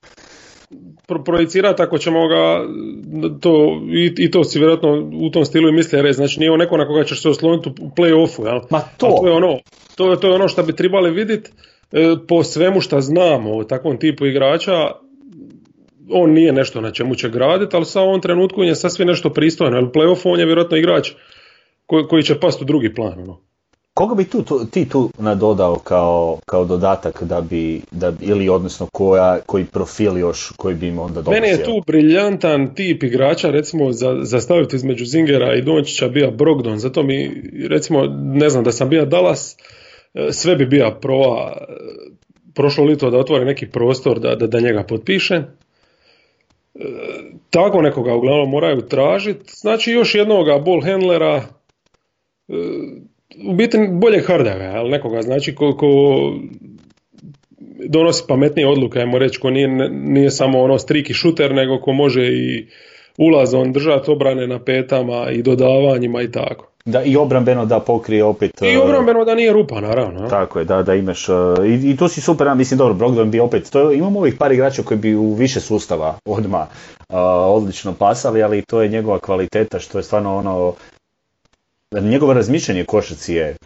pro, projicirati ako ćemo ga to, i, i to si vjerojatno u tom stilu i misli reći, znači nije on neko na koga ćeš se osloniti u play-offu, jel? Ma to. to je ono, to, to je ono što bi trebali vidjeti e, po svemu što znamo o takvom tipu igrača, on nije nešto na čemu će graditi, ali sa ovom trenutku je sasvim nešto pristojno, jer playoff on je vjerojatno igrač koji, koji će pasti u drugi plan. Ono. Koga bi tu, ti tu nadodao kao, kao dodatak da bi, da, ili odnosno koja, koji profil još koji bi im onda dobio? Meni je tu briljantan tip igrača, recimo za, za staviti između Zingera i Dončića bija Brogdon, zato mi recimo ne znam da sam bio Dallas, e, sve bi bija prova e, prošlo lito da otvori neki prostor da, da, da njega potpiše tako nekoga uglavnom moraju tražiti. Znači još jednoga ball handlera, e, biti bolje hardera, ali nekoga znači ko, ko donosi pametnije odluke, ajmo reći, ko nije, nije samo ono striki šuter, nego ko može i ulazom držati obrane na petama i dodavanjima i tako. Da, i obrambeno da pokrije opet... I e, obrambeno da nije rupa, naravno. Tako je, da, da imaš... E, I, i to si super, ja mislim, dobro, Brogdon bi opet... To, imamo ovih par igrača koji bi u više sustava odma uh, odlično pasali, ali to je njegova kvaliteta, što je stvarno ono... Njegovo razmišljanje košaci je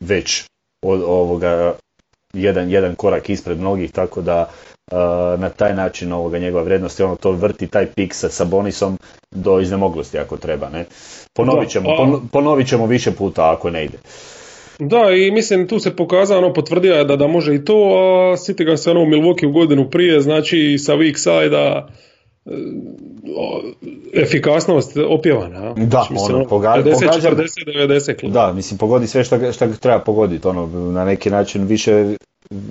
već od ovoga jedan, jedan korak ispred mnogih, tako da na taj način ovoga njegova vrijednost ono to vrti taj pik sa Sabonisom do iznemoglosti ako treba. Ne? Ponovit, ćemo, ponovit ćemo više puta ako ne ide. Da, i mislim tu se pokazao, ono, potvrdio da, da može i to, a City ga se ono u Milwaukee u godinu prije, znači sa weak side efikasnost opjevana. Da, mislim, ono, pogađa, 50, 40, 90 Da, mislim, pogodi sve što, što treba pogoditi, ono, na neki način više,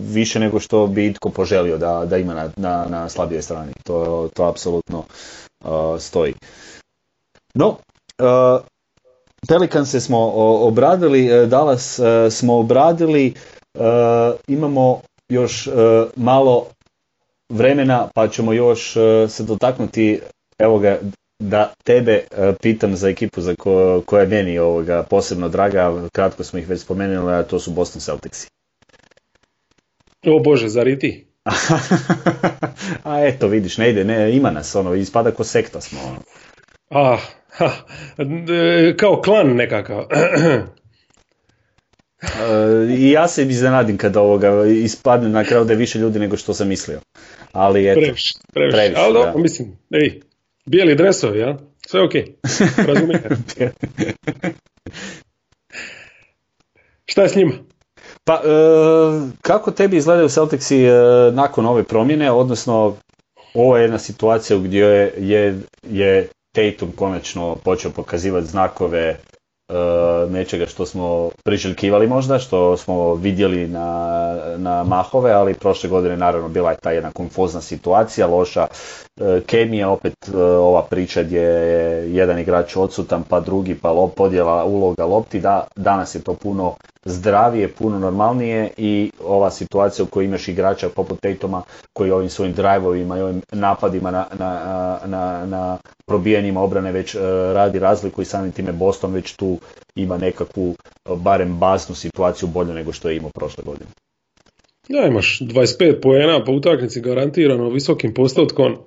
više nego što bi itko poželio da, da ima na, na, na slabijoj strani. To, to apsolutno uh, stoji. No, uh, Pelikan se smo obradili, uh, Dallas uh, smo obradili, uh, imamo još malo vremena pa ćemo još se dotaknuti evo ga da tebe pitam za ekipu za ko, koja je meni ovoga posebno draga, kratko smo ih već spomenuli, a to su Boston Celticsi. O Bože, zar i ti? a eto, vidiš, ne ide, ne, ima nas, ono, ispada ko sekta smo. Ono. Ah, ha, kao klan nekakav. I ja se iznenadim kada ovoga ispadne na kraju da je više ljudi nego što sam mislio. Ali eto, previše, previše. Ali dobro, mislim, ej, bijeli dresovi, ja? Sve ok, razumijem. Šta je s njima? Pa, e, kako tebi izgledaju Celticsi e, nakon ove promjene, odnosno ovo je jedna situacija gdje je, je, je Tatum konačno počeo pokazivati znakove nečega što smo priželjkivali možda, što smo vidjeli na, na mahove, ali prošle godine naravno bila je ta jedna konfuzna situacija, loša kemija, opet uh, ova priča gdje je jedan igrač odsutan pa drugi pa lop, podjela uloga lopti, da, danas je to puno zdravije, puno normalnije i ova situacija u kojoj imaš igrača poput Tatuma koji ovim svojim drajvovima i ovim napadima na, na, na, na probijanjima obrane već uh, radi razliku i samim time Boston već tu ima nekakvu barem baznu situaciju bolje nego što je imao prošle godine. Ja, imaš 25 poena po utakmici garantirano visokim postotkom.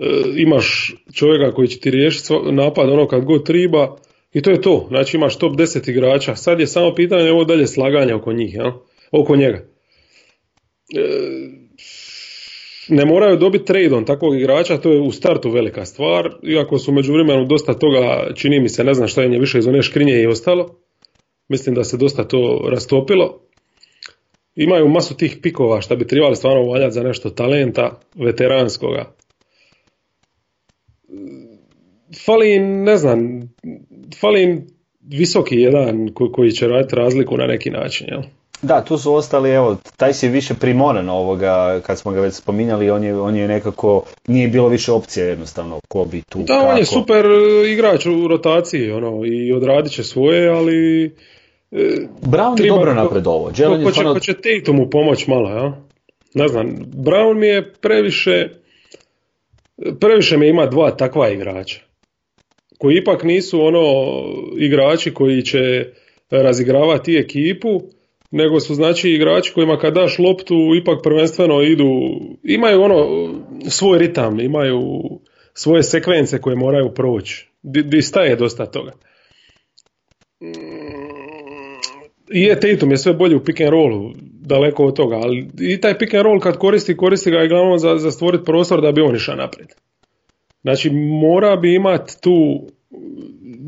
E, imaš čovjeka koji će ti riješiti napad ono kad god triba i to je to. Znači imaš top 10 igrača. Sad je samo pitanje ovo dalje slaganja oko njih, ja? oko njega. E, ne moraju dobiti tradeom takvog igrača, to je u startu velika stvar, iako su među vremenu dosta toga, čini mi se, ne znam šta je više iz one škrinje i ostalo. Mislim da se dosta to rastopilo. imaju masu tih pikova što bi trebali stvarno valjati za nešto talenta veteranskoga. Fali im, ne znam, fali im visoki jedan koji će raditi razliku na neki način, jel? Da, tu su ostali, evo, taj si više primoran ovoga, kad smo ga već spominjali, on je, on je nekako, nije bilo više opcije jednostavno, ko bi tu, Da, on je super igrač u rotaciji, ono, i odradit će svoje, ali... E, Brown je dobro napredovo. Ko, ko, će, ko će Tatomu pomoć malo, ja? Ne znam, Brown mi je previše, previše mi ima dva takva igrača, koji ipak nisu ono igrači koji će razigravati ekipu, nego su znači igrači kojima kad daš loptu ipak prvenstveno idu, imaju ono svoj ritam, imaju svoje sekvence koje moraju proći. Di, staje dosta toga. I je Tatum je sve bolji u pick and rollu, daleko od toga, ali i taj pick and roll kad koristi, koristi ga i glavno za, za stvoriti prostor da bi on išao naprijed. Znači mora bi imati tu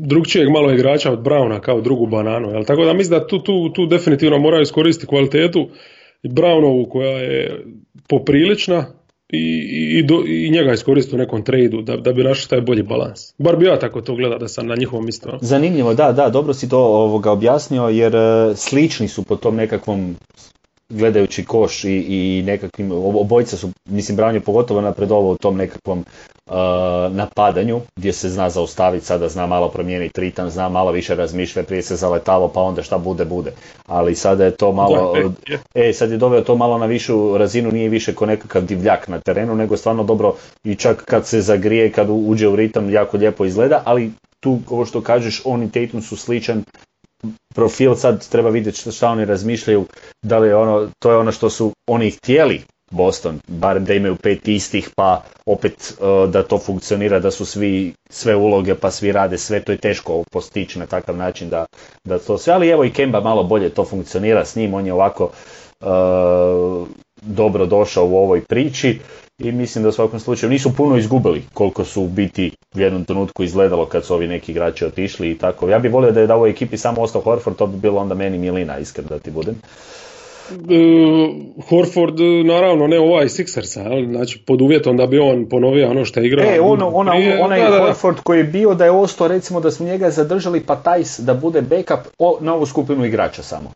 drugčijeg malo igrača od Brauna kao drugu bananu. Jel? Tako da mislim da tu, tu, tu definitivno moraju iskoristiti kvalitetu Brownovu koja je poprilična i, i, do, i njega iskoristiti u nekom tradu da, da bi našli taj bolji balans. Bar bi ja tako to gleda da sam na njihovom mjestu. Zanimljivo, da, da, dobro si to ovoga objasnio jer e, slični su po tom nekakvom gledajući koš i, i nekakvim, obojica su, mislim Brown je pogotovo napredovao u tom nekakvom uh, napadanju gdje se zna zaustaviti, sada zna malo promijeniti ritam, zna malo više razmišljati, prije se zaletalo pa onda šta bude, bude. Ali sada je to malo, e, sad je doveo to malo na višu razinu, nije više ko nekakav divljak na terenu, nego stvarno dobro i čak kad se zagrije, kad uđe u ritam, jako lijepo izgleda, ali tu, ovo što kažeš, on i Tatum su sličan profil, sad treba vidjeti šta oni razmišljaju, da li je ono, to je ono što su oni htjeli Boston, barem da imaju pet istih, pa opet e, da to funkcionira, da su svi, sve uloge, pa svi rade sve, to je teško postići na takav način da, da to sve, ali evo i Kemba malo bolje to funkcionira s njim, on je ovako uh, dobro došao u ovoj priči i mislim da u svakom slučaju nisu puno izgubili koliko su u biti u jednom trenutku izgledalo kad su ovi neki igrači otišli i tako. Ja bih volio da je da u ovoj ekipi samo ostao Horford, to bi bilo onda meni milina, iskren da ti budem. Uh, Horford naravno ne ovaj Sixersa, znači pod uvjetom da bi on ponovio ono što je igrao. E, ono, ona, onaj da, Horford koji je bio da je ostao recimo da smo njega zadržali pa Tajs da bude backup o, na ovu skupinu igrača samo.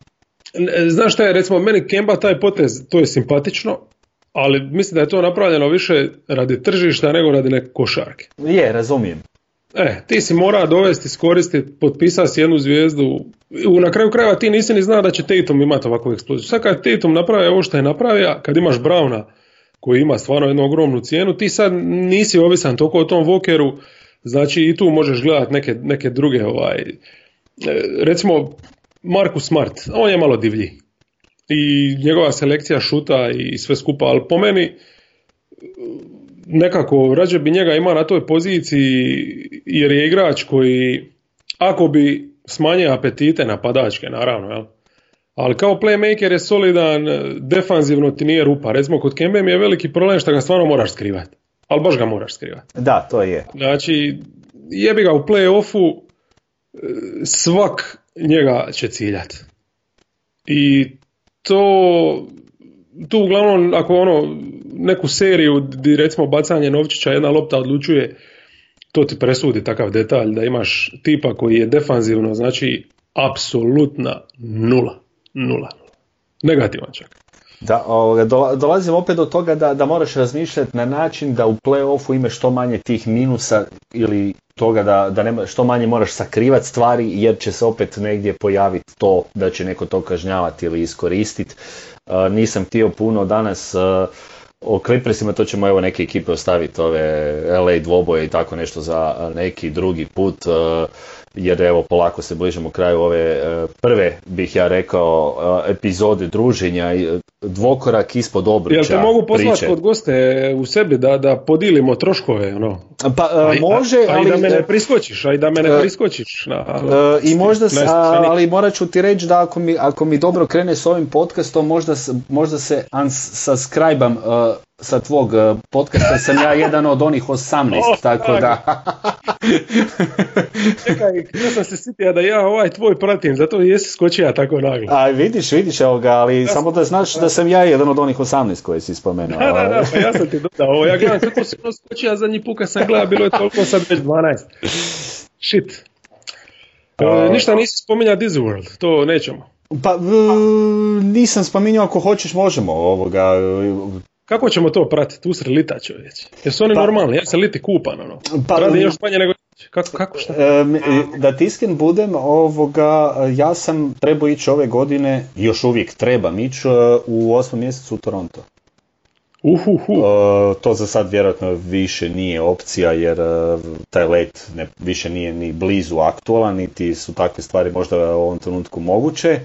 Znaš šta je, recimo meni Kemba taj potez, to je simpatično, ali mislim da je to napravljeno više radi tržišta nego radi neke košarke. Je, razumijem. E, ti si mora dovesti, iskoristiti, potpisati si jednu zvijezdu. Na kraju krajeva ti nisi ni znao da će Tatum imati ovakvu eksploziju. Sad kad Tatum napravi ovo što je napravio, kad imaš Brauna koji ima stvarno jednu ogromnu cijenu, ti sad nisi ovisan toliko o tom Vokeru, znači i tu možeš gledati neke, neke druge, ovaj, e, recimo Markus Smart, on je malo divlji i njegova selekcija šuta i sve skupa, ali po meni nekako rađe bi njega imao na toj poziciji jer je igrač koji ako bi smanjio apetite napadačke naravno, jel? ali kao playmaker je solidan, defanzivno ti nije rupa. Recimo kod Kembe mi je veliki problem što ga stvarno moraš skrivati. Ali baš ga moraš skrivati. Da, to je. Znači, jebi ga u play-offu, svak njega će ciljati. I to tu uglavnom ako ono neku seriju di recimo bacanje novčića jedna lopta odlučuje to ti presudi takav detalj da imaš tipa koji je defanzivno znači apsolutna nula nula negativan čak. Da, ovoga, dolazim opet do toga da, da moraš razmišljati na način da u play-offu imaš što manje tih minusa ili toga da, da nema, što manje moraš sakrivati stvari jer će se opet negdje pojaviti to da će neko to kažnjavati ili iskoristiti. Uh, nisam htio puno danas uh, o Clippersima, to ćemo evo neke ekipe ostaviti, ove LA dvoboje i tako nešto za neki drugi put. Uh, jer evo polako se bližimo kraju ove e, prve, bih ja rekao, e, epizode druženja, e, dvokorak ispod obruča. Jel te mogu poslati kod goste u sebi da, da podilimo troškove? Ono? Pa može, ali... i da me ne priskočiš, a i da me ne priskočiš. Na, I možda, se, ali morat ću ti reći da ako mi, ako mi dobro krene s ovim podcastom, možda, možda se unsubscribe sa tvog e, podcasta sam ja jedan od onih 18, tako da... Čekaj, ja sam se sitio da ja ovaj tvoj pratim, zato jesi skočio tako naglo. A vidiš, vidiš evo ga, ali samo da znaš da sam ja jedan od onih 18 koje si spomenuo. Da, da, da, pa ja sam ti dodao ovo, ja gledam kako si ono skočio, zadnji puka sam gledao, bilo je toliko, sad već 12. Shit. E, ništa nisi spominjao Disney to nećemo. Pa nisam spominjao, ako hoćeš možemo ovoga. Kako ćemo to pratiti? Usred lita čovječ. Jesu oni normalni? Ja se liti kupan ono. Pa, Radi još manje nego kako, kako šta? da tisken budem ovoga, ja sam trebao ići ove godine, još uvijek trebam ići e, u osmom mjesecu u Toronto. Uhuhu. Uh, to za sad vjerojatno više nije opcija jer taj let ne, više nije ni blizu aktualan, niti su takve stvari možda u ovom trenutku moguće.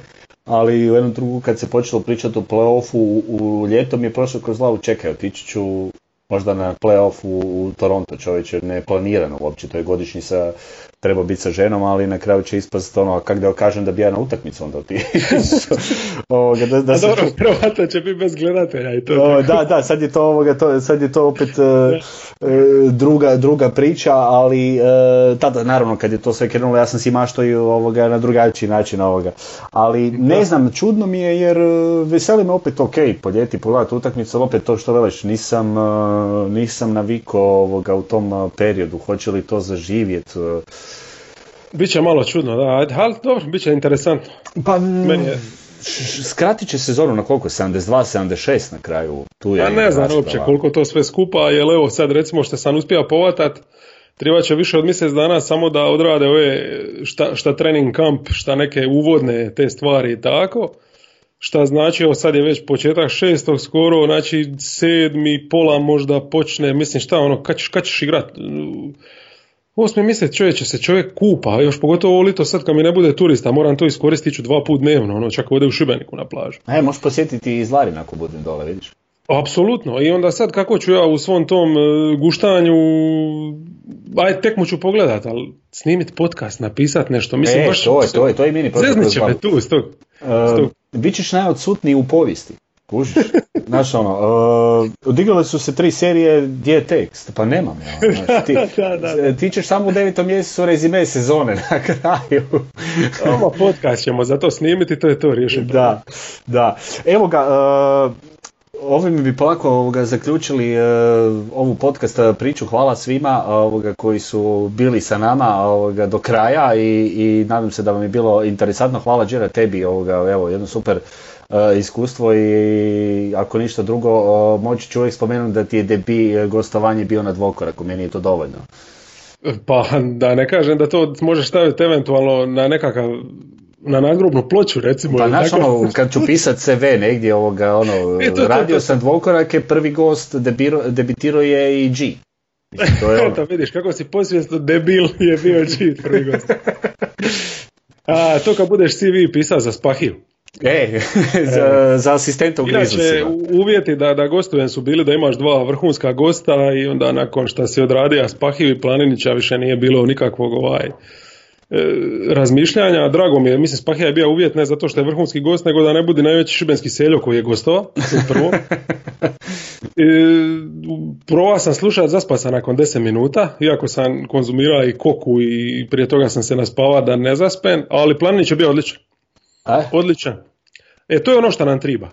Ali u jednom drugu kad se počelo pričati o playoffu u, u ljeto je prošlo kroz glavu čekaj, otići ću možda na playoff u, u Toronto čovječe, ne planirano uopće, to je godišnji sa treba biti sa ženom, ali na kraju će ispast ono, kak da kažem da bi ja na utakmicu onda ti. ovoga, da, da A dobro, to će biti bez gledatelja i to. da, da, sad je to, ovoga, to, sad je to opet uh, druga, druga priča, ali uh, tada naravno kad je to sve krenulo ja sam si mašto i ovoga na drugačiji način ovoga. Ali ne znam, čudno mi je jer veseli me opet ok, poljeti pogledati utakmicu, opet to što veliš, nisam, uh, nisam navikao ovoga u tom periodu, hoće li to zaživjeti. Biće malo čudno, da, ali dobro, bit će interesantno. Pa, Meni je... skratit će sezonu na koliko? 72-76 na kraju? Tu je pa ne znam uopće koliko to sve skupa, jer evo sad recimo što sam uspio povatat, treba će više od mjesec dana samo da odrade ove šta, šta trening kamp, šta neke uvodne te stvari i tako. Šta znači, evo sad je već početak šestog skoro, znači sedmi, pola možda počne, mislim šta ono, kad ćeš, kad ćeš igrat? Osmi mjesec čovječe se čovjek kupa, još pogotovo ovo lito sad kad mi ne bude turista, moram to iskoristiti ću dva put dnevno, ono čak ode u Šibeniku na plažu. E, možeš posjetiti i Zlarin ako budem dole, vidiš? Apsolutno, i onda sad kako ću ja u svom tom e, guštanju, aj tek mu ću pogledat, ali snimit podcast, napisat nešto, mislim e, baš... to je, to je, to je mini će me tu, stog. Uh, Bićeš najodsutniji u povijesti. Kužiš? Znaš ono, uh, odigrale su se tri serije, gdje je tekst? Pa nemam ja. Znaš, ti, da, da, ti ćeš samo u devetom mjesecu rezime sezone na kraju. Ovo podcast ćemo za to snimiti, to je to riješeno. Da, da. Evo ga, uh, ovim bi polako ovoga, zaključili uh, ovu podcast priču. Hvala svima ovoga, koji su bili sa nama ovoga, do kraja i, i nadam se da vam je bilo interesantno. Hvala Đera tebi, ovoga, evo, jedno super E, iskustvo i ako ništa drugo moći ću uvijek spomenuti da ti je debi e, gostovanje bio na dvokoraku, meni je to dovoljno. Pa da ne kažem da to možeš staviti eventualno na nekakav na nagrobnu ploču recimo. Pa znaš ono, kad ću pisat CV negdje ovoga, ono, e, radio sam dvokorake, prvi gost debitirao je i G. to je ono. vidiš kako si posvjesno debil je bio G prvi gost. A, to kad budeš CV pisao za Spahiju. E, za, za asistenta u Inače, uvjeti da, da gostujem su bili da imaš dva vrhunska gosta i onda nakon što si odradio Spahiju i Planinića više nije bilo nikakvog ovaj, E, razmišljanja. Drago mi je, mislim Spahija je bio uvjet ne zato što je vrhunski gost, nego da ne bude najveći šibenski seljo koji je gostovao, prvo. E, sam slušati zaspasa nakon 10 minuta, iako sam konzumirao i koku i prije toga sam se naspavao da ne zaspen, ali Planinić je bio odličan. A? Odličan. E, to je ono što nam triba.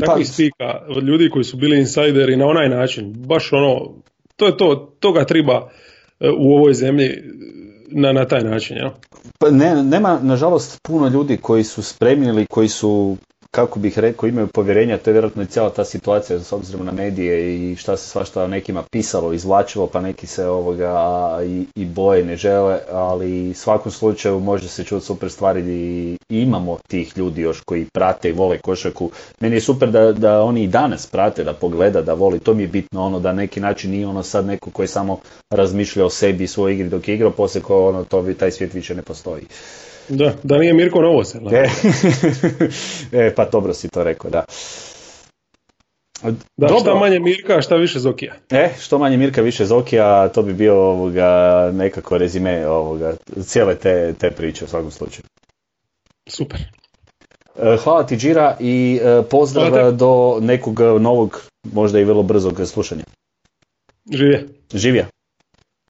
Takvih pa, spika od ljudi koji su bili insajderi na onaj način. Baš ono, to je to, toga triba e, u ovoj zemlji na, na taj način, ja? Pa ne, nema, nažalost, puno ljudi koji su spremni ili koji su kako bih rekao, imaju povjerenja, to je vjerojatno i cijela ta situacija s obzirom na medije i šta se svašta nekima pisalo, izvlačilo, pa neki se ovoga i, i boje ne žele, ali u svakom slučaju može se čuti super stvari i imamo tih ljudi još koji prate i vole košaku. Meni je super da, da oni i danas prate, da pogleda, da voli, to mi je bitno ono da neki način nije ono sad neko koji samo razmišlja o sebi i svojoj igri dok je igrao, poslije ko ono, to, taj svijet više ne postoji. Da, da nije Mirko Novosel. E, e, pa dobro si to rekao, da. Da, šta manje Mirka, šta više Zokija. E, što manje Mirka, više Zokija, to bi bio ovoga, nekako rezime ovoga, cijele te, te priče u svakom slučaju. Super. E, hvala ti Đira i e, pozdrav do nekog novog možda i vrlo brzog slušanja. Živje. Živja.